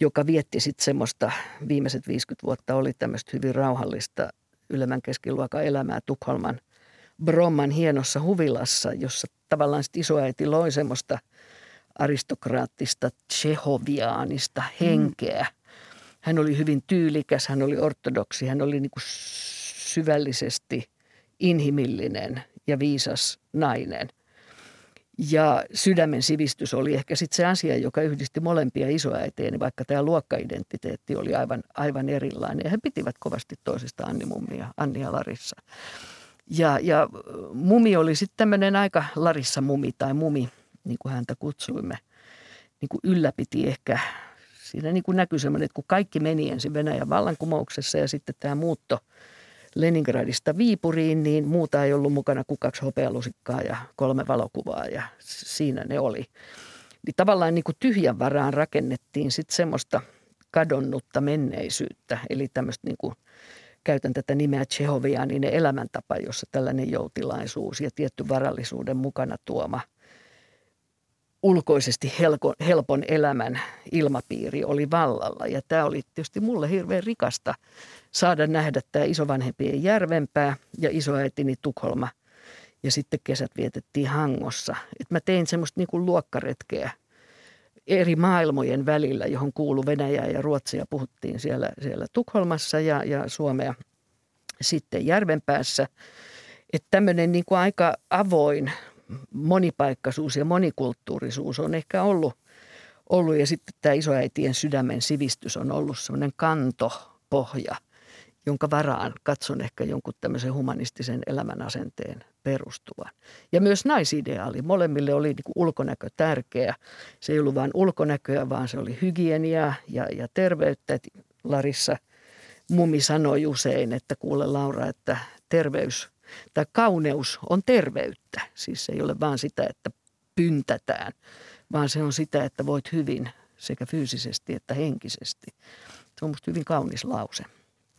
S3: joka vietti sitten semmoista, viimeiset 50 vuotta oli tämmöistä hyvin rauhallista ylemmän keskiluokan elämää Tukholman Bromman hienossa huvilassa, jossa tavallaan sitten isoäiti loi semmoista aristokraattista tsehoviaanista henkeä. Mm hän oli hyvin tyylikäs, hän oli ortodoksi, hän oli niin kuin syvällisesti inhimillinen ja viisas nainen. Ja sydämen sivistys oli ehkä sitten se asia, joka yhdisti molempia isoäiteeni, vaikka tämä luokkaidentiteetti oli aivan, aivan erilainen. Ja he pitivät kovasti toisista Anni Mummia, Anni ja Larissa. Ja, ja mumi oli sitten tämmöinen aika Larissa mumi tai mumi, niin kuin häntä kutsuimme, niin kuin ylläpiti ehkä siinä niin kuin näkyy semmoinen, että kun kaikki meni ensin Venäjän vallankumouksessa ja sitten tämä muutto Leningradista Viipuriin, niin muuta ei ollut mukana kuin kaksi hopealusikkaa ja kolme valokuvaa ja siinä ne oli. Niin tavallaan niin kuin tyhjän varaan rakennettiin sitten semmoista kadonnutta menneisyyttä, eli tämmöistä niin kuin, käytän tätä nimeä niin elämäntapa, jossa tällainen joutilaisuus ja tietty varallisuuden mukana tuoma – ulkoisesti helko, helpon elämän ilmapiiri oli vallalla. Ja tämä oli tietysti mulle hirveän rikasta saada nähdä tämä isovanhempien Järvenpää ja isoäitini Tukholma. Ja sitten kesät vietettiin Hangossa. Et mä tein semmoista niinku luokkaretkeä eri maailmojen välillä, johon kuulu Venäjää ja Ruotsia. Puhuttiin siellä, siellä Tukholmassa ja, ja Suomea sitten Järvenpäässä. Että tämmöinen niin aika avoin monipaikkaisuus ja monikulttuurisuus on ehkä ollut, ollut ja sitten tämä isoäitien sydämen sivistys on ollut semmoinen kantopohja, jonka varaan katson ehkä jonkun tämmöisen humanistisen elämänasenteen perustuvan. Ja myös naisideaali. Molemmille oli niin ulkonäkö tärkeä. Se ei ollut vain ulkonäköä, vaan se oli hygieniaa ja, ja terveyttä. Larissa mummi sanoi usein, että kuule Laura, että terveys – Tämä kauneus on terveyttä. Siis se ei ole vain sitä, että pyntätään, vaan se on sitä, että voit hyvin sekä fyysisesti että henkisesti. Se on minusta hyvin kaunis lause,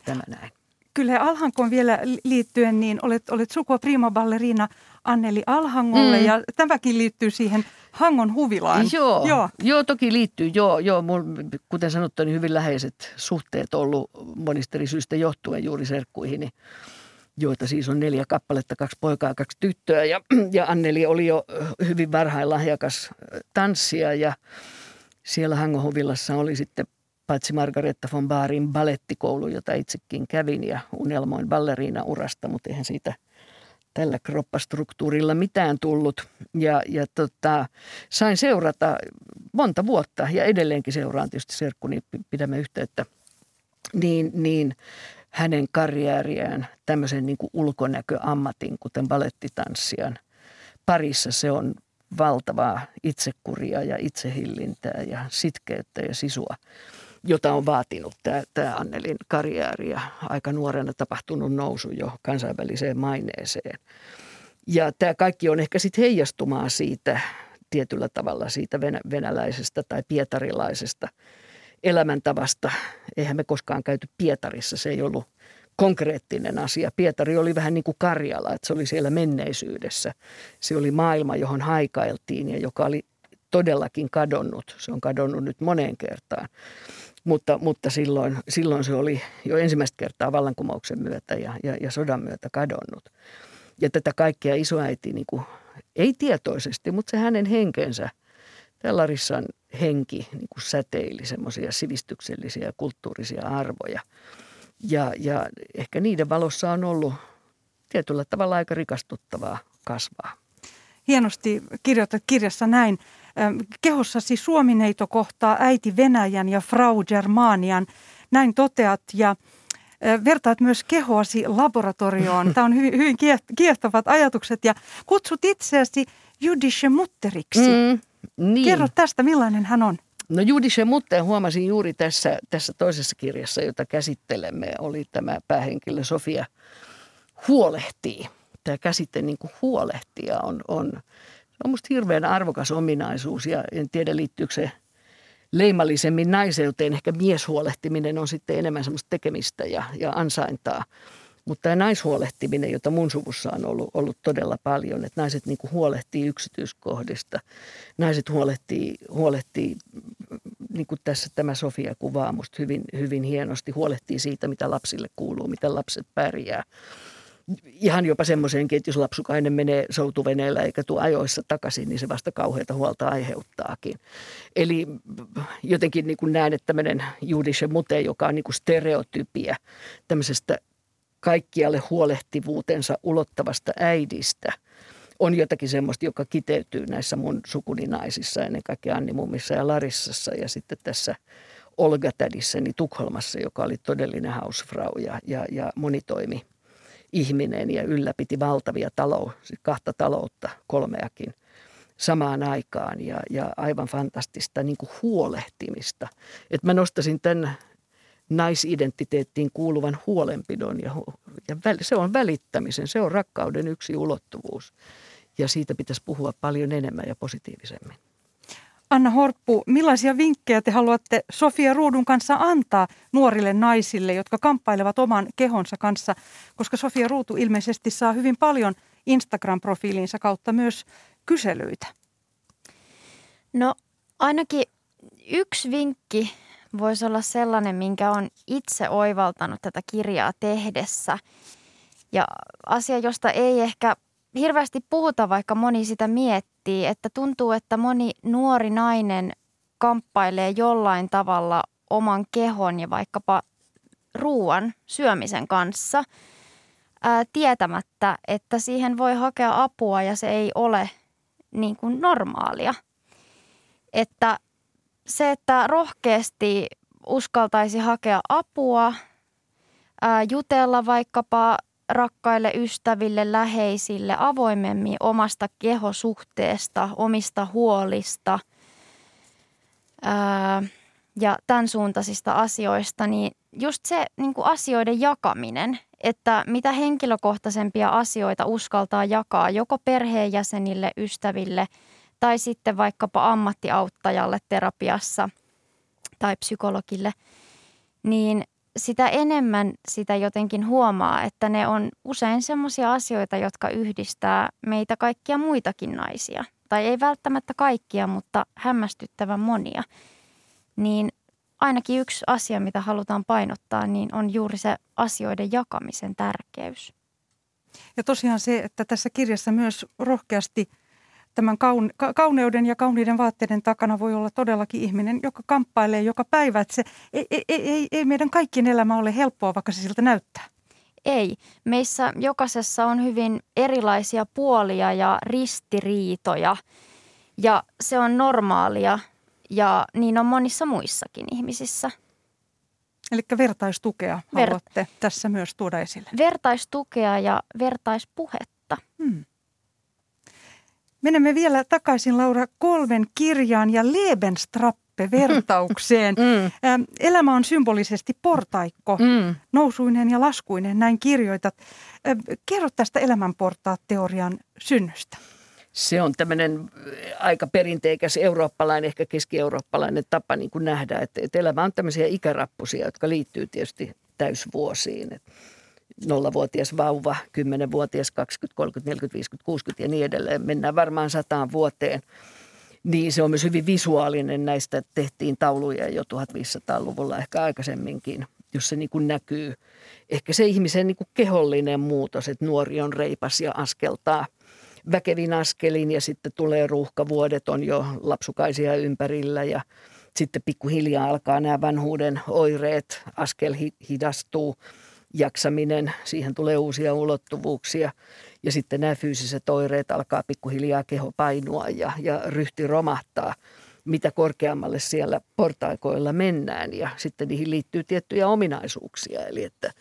S3: tämä näin.
S2: Kyllä Alhankoon vielä liittyen, niin olet, olet sukua prima ballerina Anneli Alhangolle mm. ja tämäkin liittyy siihen Hangon huvilaan.
S3: Joo, joo. joo toki liittyy. Joo, joo mun, kuten sanottu, niin hyvin läheiset suhteet ollut monista eri syistä johtuen juuri serkkuihini joita siis on neljä kappaletta, kaksi poikaa ja kaksi tyttöä. Ja, ja Anneli oli jo hyvin varhain lahjakas tanssia ja siellä Hangohovillassa oli sitten paitsi Margaretta von Baarin balettikoulu, jota itsekin kävin ja unelmoin balleriina urasta, mutta eihän siitä tällä kroppastruktuurilla mitään tullut. Ja, ja tota, sain seurata monta vuotta ja edelleenkin seuraan tietysti serkkuni, pidämme yhteyttä, niin, niin hänen karjääriään tämmöisen niin kuin ulkonäköammatin, kuten balettitanssijan parissa. Se on valtavaa itsekuria ja itsehillintää ja sitkeyttä ja sisua, jota on vaatinut tämä, tämä Annelin karjääri ja aika nuorena tapahtunut nousu jo kansainväliseen maineeseen. Ja tämä kaikki on ehkä sitten heijastumaa siitä tietyllä tavalla siitä venäläisestä tai pietarilaisesta – elämäntavasta. Eihän me koskaan käyty Pietarissa, se ei ollut konkreettinen asia. Pietari oli vähän niin kuin Karjala, että se oli siellä menneisyydessä. Se oli maailma, johon haikailtiin ja joka oli todellakin kadonnut. Se on kadonnut nyt moneen kertaan. Mutta, mutta silloin, silloin se oli jo ensimmäistä kertaa vallankumouksen myötä ja, ja, ja sodan myötä kadonnut. Ja tätä kaikkea isoäiti niin kuin, ei tietoisesti, mutta se hänen henkensä – Larissan henki niin kuin säteili semmoisia sivistyksellisiä ja kulttuurisia arvoja. Ja, ja ehkä niiden valossa on ollut tietyllä tavalla aika rikastuttavaa kasvaa.
S2: Hienosti kirjoitat kirjassa näin. Kehossasi Suomineito kohtaa äiti Venäjän ja Frau Germanian. Näin toteat ja vertaat myös kehoasi laboratorioon. Tämä on hyvin, hyvin kiehtovat ajatukset ja kutsut itseäsi judische mutteriksi. Mm. Niin. Kerro tästä, millainen hän on?
S3: No Judische Mutter huomasin juuri tässä, tässä toisessa kirjassa, jota käsittelemme, oli tämä päähenkilö Sofia huolehtii. Tämä käsite niin kuin huolehtia on, on, on musta hirveän arvokas ominaisuus ja en tiedä liittyykö se leimallisemmin naiseuteen. Ehkä mieshuolehtiminen on sitten enemmän semmoista tekemistä ja, ja ansaintaa. Mutta tämä naishuolehtiminen, jota mun suvussa on ollut, ollut todella paljon, että naiset niin huolehtii yksityiskohdista. Naiset huolehtii, huolehtii niin kuin tässä tämä Sofia kuvaa musta hyvin, hyvin hienosti, huolehtii siitä, mitä lapsille kuuluu, miten lapset pärjää. Ihan jopa semmoisenkin, että jos lapsukainen menee soutuveneellä eikä tule ajoissa takaisin, niin se vasta kauheita huolta aiheuttaakin. Eli jotenkin niin kuin näen, että tämmöinen judische mute, joka on niin kuin stereotypia tämmöisestä kaikkialle huolehtivuutensa ulottavasta äidistä on jotakin semmoista, joka kiteytyy näissä mun sukuninaisissa, ennen kaikkea Anni Mummissa ja Larissassa ja sitten tässä Olga tädissäni Tukholmassa, joka oli todellinen hausfrau ja, ja, ja monitoimi ihminen ja ylläpiti valtavia talou, kahta taloutta, kolmeakin samaan aikaan ja, ja aivan fantastista niin kuin huolehtimista. Et mä nostasin tämän naisidentiteettiin kuuluvan huolenpidon ja, ja se on välittämisen, se on rakkauden yksi ulottuvuus. Ja siitä pitäisi puhua paljon enemmän ja positiivisemmin.
S2: Anna Horppu, millaisia vinkkejä te haluatte Sofia Ruudun kanssa antaa nuorille naisille, jotka kamppailevat oman kehonsa kanssa? Koska Sofia Ruutu ilmeisesti saa hyvin paljon Instagram-profiilinsa kautta myös kyselyitä.
S1: No ainakin yksi vinkki voisi olla sellainen, minkä on itse oivaltanut tätä kirjaa tehdessä. Ja asia, josta ei ehkä hirveästi puhuta, vaikka moni sitä miettii, että tuntuu, että moni nuori nainen kamppailee jollain tavalla oman kehon ja vaikkapa ruoan syömisen kanssa ää, tietämättä, että siihen voi hakea apua ja se ei ole niin kuin normaalia. Että se, että rohkeasti uskaltaisi hakea apua, ää, jutella vaikkapa rakkaille ystäville, läheisille avoimemmin omasta kehosuhteesta, omista huolista ää, ja tämän suuntaisista asioista, niin just se niin kuin asioiden jakaminen, että mitä henkilökohtaisempia asioita uskaltaa jakaa joko perheenjäsenille, ystäville tai sitten vaikkapa ammattiauttajalle terapiassa tai psykologille, niin sitä enemmän sitä jotenkin huomaa, että ne on usein semmoisia asioita, jotka yhdistää meitä kaikkia muitakin naisia. Tai ei välttämättä kaikkia, mutta hämmästyttävän monia. Niin ainakin yksi asia, mitä halutaan painottaa, niin on juuri se asioiden jakamisen tärkeys.
S2: Ja tosiaan se, että tässä kirjassa myös rohkeasti – tämän kauneuden ja kauniiden vaatteiden takana voi olla todellakin ihminen, joka kamppailee joka päivä. Että se, ei, ei, ei, ei meidän kaikkien elämä ole helppoa, vaikka se siltä näyttää.
S1: Ei. Meissä jokaisessa on hyvin erilaisia puolia ja ristiriitoja ja se on normaalia ja niin on monissa muissakin ihmisissä.
S2: Eli vertaistukea Ver- haluatte tässä myös tuoda esille.
S1: Vertaistukea ja vertaispuhetta. Hmm.
S2: Menemme vielä takaisin Laura Kolven kirjaan ja Lebenstrappe-vertaukseen. Mm. Elämä on symbolisesti portaikko, mm. nousuinen ja laskuinen, näin kirjoitat. Kerro tästä elämänportaat-teorian synnystä.
S3: Se on tämmöinen aika perinteikäs eurooppalainen, ehkä keski-eurooppalainen tapa niin kuin nähdä, että, että elämä on tämmöisiä ikärappusia, jotka liittyy tietysti täysvuosiin. Että nollavuotias vauva, 10-vuotias, 20, 30, 40, 50, 60 ja niin edelleen. Mennään varmaan sataan vuoteen. Niin se on myös hyvin visuaalinen. Näistä tehtiin tauluja jo 1500-luvulla, ehkä aikaisemminkin, jos se niin näkyy. Ehkä se ihmisen niin kehollinen muutos, että nuori on reipas ja askeltaa väkevin askelin ja sitten tulee ruuhkavuodet, on jo lapsukaisia ympärillä ja sitten pikkuhiljaa alkaa nämä vanhuuden oireet, askel hidastuu – jaksaminen, siihen tulee uusia ulottuvuuksia. Ja sitten nämä fyysiset oireet alkaa pikkuhiljaa keho painua ja, ja ryhti romahtaa, mitä korkeammalle siellä portaikoilla mennään. Ja sitten niihin liittyy tiettyjä ominaisuuksia, eli että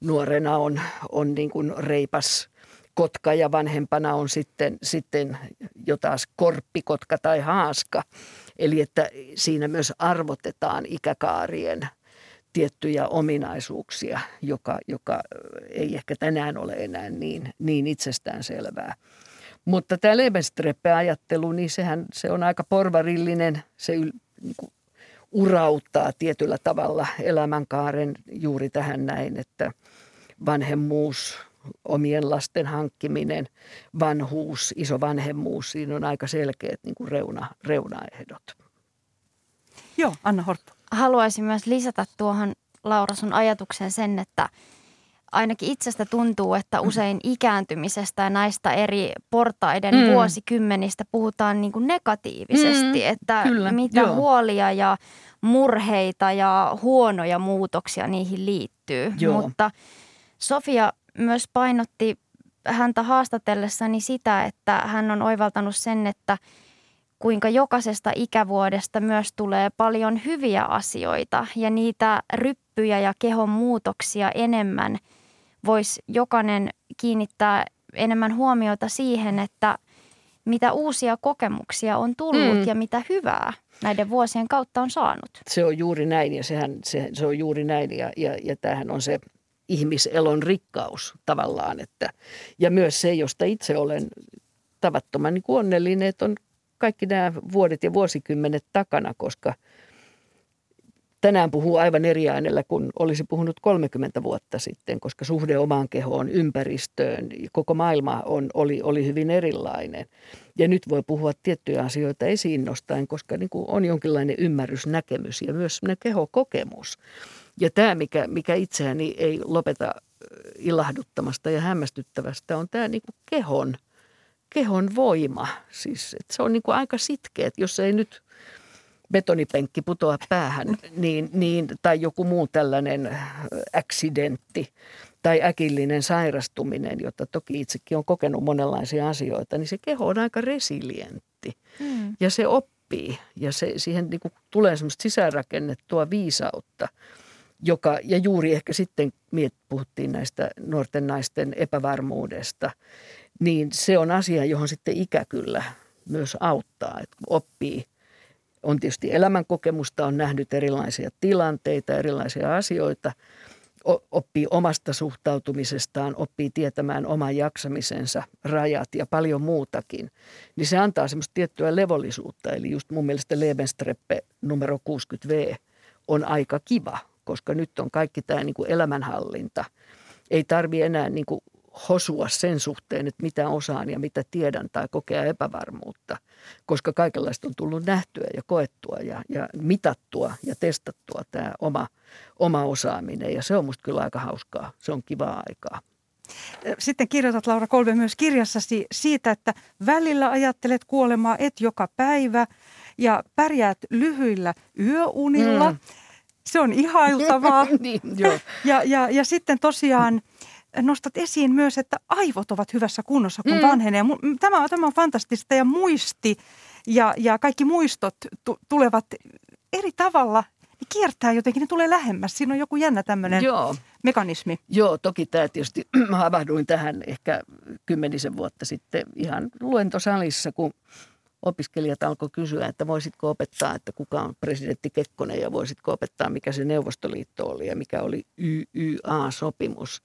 S3: nuorena on, on niin kuin reipas kotka ja vanhempana on sitten, sitten jo taas korppikotka tai haaska. Eli että siinä myös arvotetaan ikäkaarien – tiettyjä ominaisuuksia, joka, joka ei ehkä tänään ole enää niin, niin itsestään. Mutta tämä Lebensstreppe-ajattelu, niin sehän se on aika porvarillinen. Se niin kuin urauttaa tietyllä tavalla elämänkaaren juuri tähän näin, että vanhemmuus, omien lasten hankkiminen, vanhuus, isovanhemmuus, siinä on aika selkeät niin kuin reuna, reunaehdot.
S2: Joo, Anna Horttu
S1: haluaisin myös lisätä tuohon Laura sun ajatuksen sen, että ainakin itsestä tuntuu, että usein ikääntymisestä ja näistä eri portaiden mm. vuosikymmenistä puhutaan niin kuin negatiivisesti, mm, että kyllä, mitä joo. huolia ja murheita ja huonoja muutoksia niihin liittyy. Joo. Mutta Sofia myös painotti häntä haastatellessani sitä, että hän on oivaltanut sen, että – kuinka jokaisesta ikävuodesta myös tulee paljon hyviä asioita ja niitä ryppyjä ja kehon muutoksia enemmän voisi jokainen kiinnittää enemmän huomiota siihen, että mitä uusia kokemuksia on tullut
S3: Mm.
S1: ja mitä hyvää näiden vuosien kautta on saanut.
S3: Se on juuri näin ja sehän, se, se on juuri näin ja, ja, ja tämähän on se ihmiselon rikkaus tavallaan. Että, ja myös se, josta itse olen tavattoman niin onnellinen, että on kaikki nämä vuodet ja vuosikymmenet takana, koska tänään puhuu aivan eri äänellä kuin olisi puhunut 30 vuotta sitten, koska suhde omaan kehoon, ympäristöön, koko maailma on, oli, oli hyvin erilainen. Ja nyt voi puhua tiettyjä asioita esiin nostaen, koska niin kuin on jonkinlainen ymmärrys, näkemys ja myös kehokokemus. Ja tämä, mikä, mikä itseäni ei lopeta ö, ilahduttamasta ja hämmästyttävästä, on tämä niin kuin kehon, kehon voima. Siis, se on niin kuin aika sitkeä, että jos ei nyt betonipenkki putoa päähän niin, niin, tai joku muu tällainen accidentti tai äkillinen sairastuminen, jota toki itsekin on kokenut monenlaisia asioita, niin se keho on aika resilientti
S1: Mm.
S3: ja se oppii ja se, siihen niin kuin tulee semmoista sisäänrakennettua viisautta, joka, ja juuri ehkä sitten puhuttiin näistä nuorten naisten epävarmuudesta, niin se on asia, johon sitten ikä kyllä myös auttaa, että oppii. On tietysti elämänkokemusta, on nähnyt erilaisia tilanteita, erilaisia asioita, oppii omasta suhtautumisestaan, oppii tietämään oman jaksamisensa rajat ja paljon muutakin, niin se antaa semmoista tiettyä levollisuutta. Eli just mun mielestä Lebenstreppe numero 60V on aika kiva, koska nyt on kaikki tämä niin kuin elämänhallinta. Ei tarvi enää niin kuin hosua sen suhteen, että mitä osaan ja mitä tiedän tai kokea epävarmuutta, koska kaikenlaista on tullut nähtyä ja koettua ja, ja mitattua ja testattua tämä oma, oma osaaminen. Ja se on musta kyllä aika hauskaa. Se on kivaa aikaa.
S2: Sitten kirjoitat Laura Kolbe myös kirjassasi siitä, että välillä ajattelet kuolemaa et joka päivä ja pärjäät lyhyillä yöunilla.
S3: Mm.
S2: Se on ihailtavaa.
S3: niin, joo.
S2: Ja, ja, ja sitten tosiaan nostat esiin myös, että aivot ovat hyvässä kunnossa, kun
S3: Mm.
S2: vanhenee. Tämä, on- tämä on fantastista ja muisti ja, ja kaikki muistot tu- tulevat eri tavalla. Ne kiertää jotenkin, ne tulee lähemmäs. Siinä on joku jännä tämmöinen
S3: Joo.
S2: mekanismi.
S3: Joo, toki tämä tietysti havahduin tähän ehkä kymmenisen vuotta sitten ihan luentosalissa, kun opiskelijat alkoi kysyä, että voisitko opettaa, että kuka on presidentti Kekkonen ja voisitko opettaa, mikä se Neuvostoliitto oli ja mikä oli YYA-sopimus.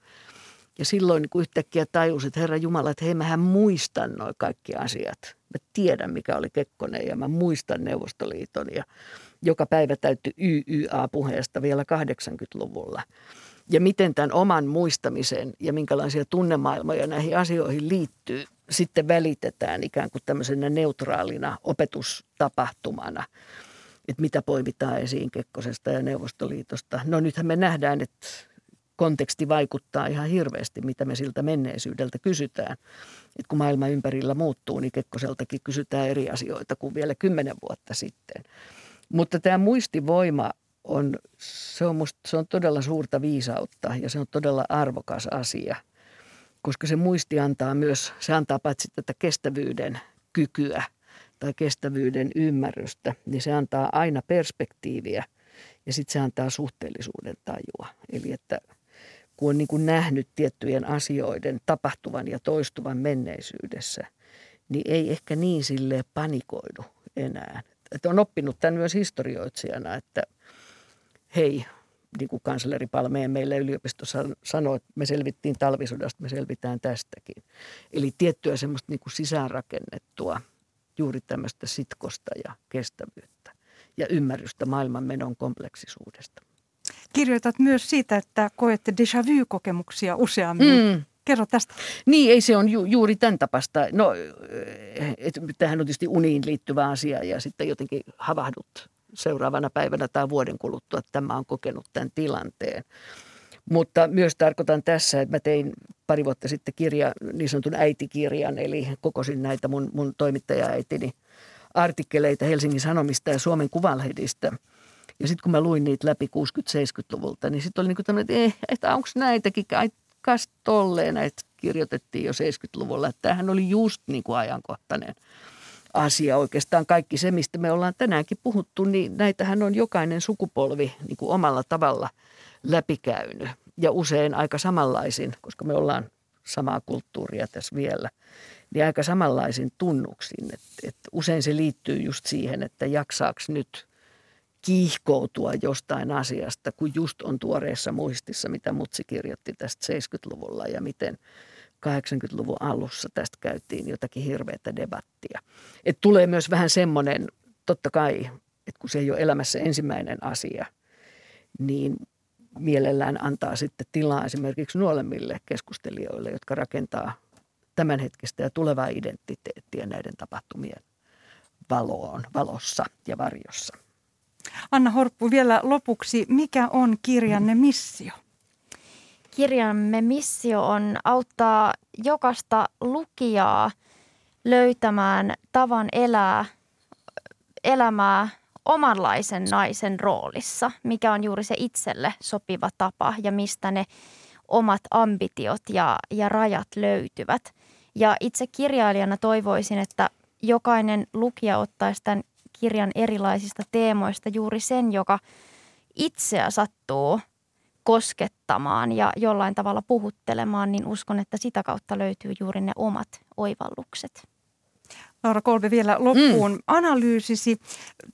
S3: Ja silloin niin kuin yhtäkkiä tajus, että Herra Jumala, että hei, mähän muistan noin kaikki asiat. Mä tiedän, mikä oli Kekkonen ja mä muistan Neuvostoliiton ja joka päivä täytti YYA-puheesta vielä 80-luvulla. Ja miten tämän oman muistamisen ja minkälaisia tunnemaailmoja näihin asioihin liittyy, sitten välitetään ikään kuin tämmöisenä neutraalina opetustapahtumana. Että mitä poimitaan esiin Kekkosesta ja Neuvostoliitosta. No nythän me nähdään, että konteksti vaikuttaa ihan hirveästi, mitä me siltä menneisyydeltä kysytään. Et kun maailma ympärillä muuttuu, niin Kekkoseltakin kysytään eri asioita kuin vielä kymmenen vuotta sitten. Mutta tämä muistivoima on, se on, musta, se on todella suurta viisautta ja se on todella arvokas asia, koska se muisti antaa myös, se antaa paitsi tätä kestävyyden kykyä tai kestävyyden ymmärrystä, niin se antaa aina perspektiiviä ja sitten se antaa suhteellisuuden tajua. Eli että kun on niin kuin nähnyt tiettyjen asioiden tapahtuvan ja toistuvan menneisyydessä, niin ei ehkä niin sille panikoidu enää. Että on oppinut tämän myös historioitsijana, että hei, niin kuin kansleri Palmeen meille yliopistossa sanoi, että me selvittiin talvisodasta, me selvitään tästäkin. Eli tiettyä semmoista niin kuin sisäänrakennettua juuri tämmöistä sitkosta ja kestävyyttä ja ymmärrystä maailmanmenon kompleksisuudesta.
S2: Kirjoitat myös siitä, että koette déjà vu-kokemuksia useammin.
S3: Mm.
S2: Kerro tästä.
S3: Niin, ei se on ju, juuri tämän tapasta. No, et, tämähän on tietysti uniin liittyvä asia ja sitten jotenkin havahdut seuraavana päivänä tai vuoden kuluttua, että tämä on kokenut tämän tilanteen. Mutta myös tarkoitan tässä, että mä tein pari vuotta sitten kirja, niin sanotun äitikirjan, eli kokosin näitä mun, mun toimittaja-äitini artikkeleita Helsingin Sanomista ja Suomen Kuvalehdistä. Ja sitten kun mä luin niitä läpi 60-70-luvulta, niin sitten oli niinku tämmöinen, että, eh, että onko näitäkin, ai, kas tolleen, näitä kirjoitettiin jo 70-luvulla. Että tämähän oli just niin kuin ajankohtainen asia oikeastaan. Kaikki se, mistä me ollaan tänäänkin puhuttu, niin näitähän on jokainen sukupolvi niin kuin omalla tavalla läpikäynyt. Ja usein aika samanlaisin, koska me ollaan samaa kulttuuria tässä vielä. niin aika samanlaisin tunnuksin. Et, et usein se liittyy just siihen, että jaksaaks nyt kiihkoutua jostain asiasta, kun just on tuoreessa muistissa, mitä Mutsi kirjoitti tästä 70-luvulla ja miten 80-luvun alussa tästä käytiin jotakin hirveätä debattia. Et tulee myös vähän semmoinen, totta kai, että kun se ei ole elämässä ensimmäinen asia, niin mielellään antaa sitten tilaa esimerkiksi nuolemmille keskustelijoille, jotka rakentaa tämänhetkistä ja tulevaa identiteettiä näiden tapahtumien valoon, valossa ja varjossa.
S2: Anna Horppu, vielä lopuksi, mikä on kirjanne missio?
S1: Kirjamme missio on auttaa jokaista lukijaa löytämään tavan elää elämää omanlaisen naisen roolissa, mikä on juuri se itselle sopiva tapa ja mistä ne omat ambitiot ja, ja rajat löytyvät. Ja itse kirjailijana toivoisin, että jokainen lukija ottaisi tämän kirjan erilaisista teemoista juuri sen, joka itseä sattuu koskettamaan ja jollain tavalla puhuttelemaan, niin uskon, että sitä kautta löytyy juuri ne omat oivallukset.
S2: Laura Kolbe vielä loppuun mm. analyysisi.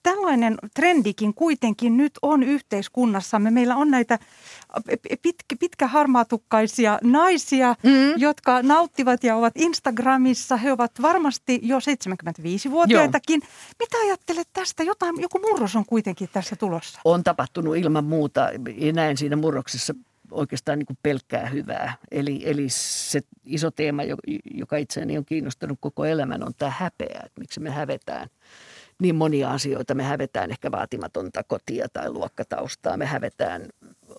S2: Tällainen trendikin kuitenkin nyt on yhteiskunnassamme. Meillä on näitä pitkä, pitkä harmaatukkaisia naisia, mm. jotka nauttivat ja ovat Instagramissa. He ovat varmasti jo 75-vuotiaitakin. Joo. Mitä ajattelet tästä? Jotain, joku murros on kuitenkin tässä tulossa.
S3: On tapahtunut ilman muuta näen siinä murroksessa oikeastaan niin kuin pelkkää hyvää. Eli, eli se iso teema, joka itseäni on kiinnostanut koko elämän, on tämä häpeä, että miksi me hävetään niin monia asioita. Me hävetään ehkä vaatimatonta kotia tai luokkataustaa, me hävetään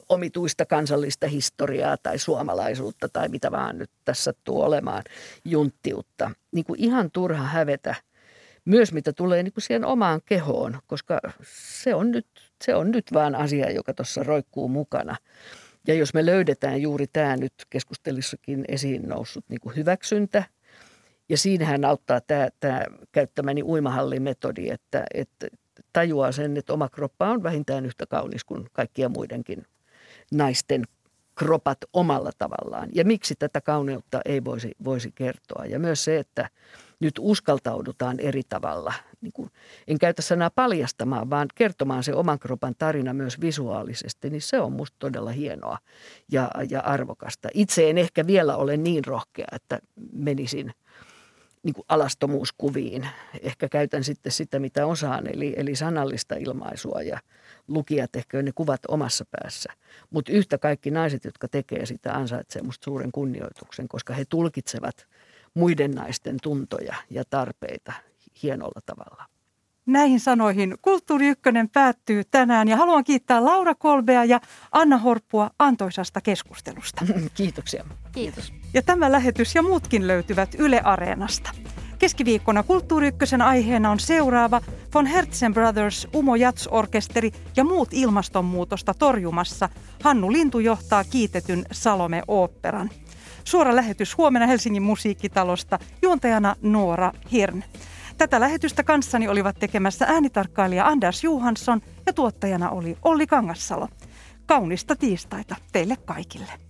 S3: omituista kansallista historiaa tai suomalaisuutta tai mitä vaan nyt tässä tuo olemaan, junttiutta. Niin kuin ihan turha hävetä myös mitä tulee niin kuin siihen omaan kehoon, koska se on nyt, se on nyt vaan asia, joka tuossa roikkuu mukana. Ja jos me löydetään juuri tämä nyt keskustelussakin esiin noussut niin kuin hyväksyntä, ja siinähän auttaa tämä, tämä käyttämäni uimahallimetodi, että, että tajuaa sen, että oma kroppa on vähintään yhtä kaunis kuin kaikkia muidenkin naisten kropat omalla tavallaan. Ja miksi tätä kauneutta ei voisi, voisi kertoa. Ja myös se, että nyt uskaltaudutaan eri tavalla. Niin kuin, en käytä sanaa paljastamaan, vaan kertomaan se oman kropan tarina myös visuaalisesti, niin se on musta todella hienoa ja, ja arvokasta. Itse en ehkä vielä ole niin rohkea, että menisin niin kuin alastomuuskuviin. Ehkä käytän sitten sitä, mitä osaan, eli, eli sanallista ilmaisua ja lukijat ehkä ne kuvat omassa päässä. Mutta yhtä kaikki naiset, jotka tekee sitä, ansaitsee musta suuren kunnioituksen, koska he tulkitsevat – muiden naisten tuntoja ja tarpeita hienolla tavalla.
S2: Näihin sanoihin Kulttuuri Ykkönen päättyy tänään ja haluan kiittää Laura Kolbea ja Anna Horppua antoisasta keskustelusta.
S3: Kiitoksia.
S1: Kiitos.
S2: Ja tämä lähetys ja muutkin löytyvät Yle Areenasta. Keskiviikkona Kulttuuri Ykkösen aiheena on seuraava Von Hertzen Brothers, Umo Jats-orkesteri ja muut ilmastonmuutosta torjumassa. Hannu Lintu johtaa kiitetyn Salome-oopperan. Suora lähetys huomenna Helsingin musiikkitalosta, juontajana Noora Hirn. Tätä lähetystä kanssani olivat tekemässä äänitarkkailija Anders Johansson ja tuottajana oli Olli Kangassalo. Kaunista tiistaita teille kaikille.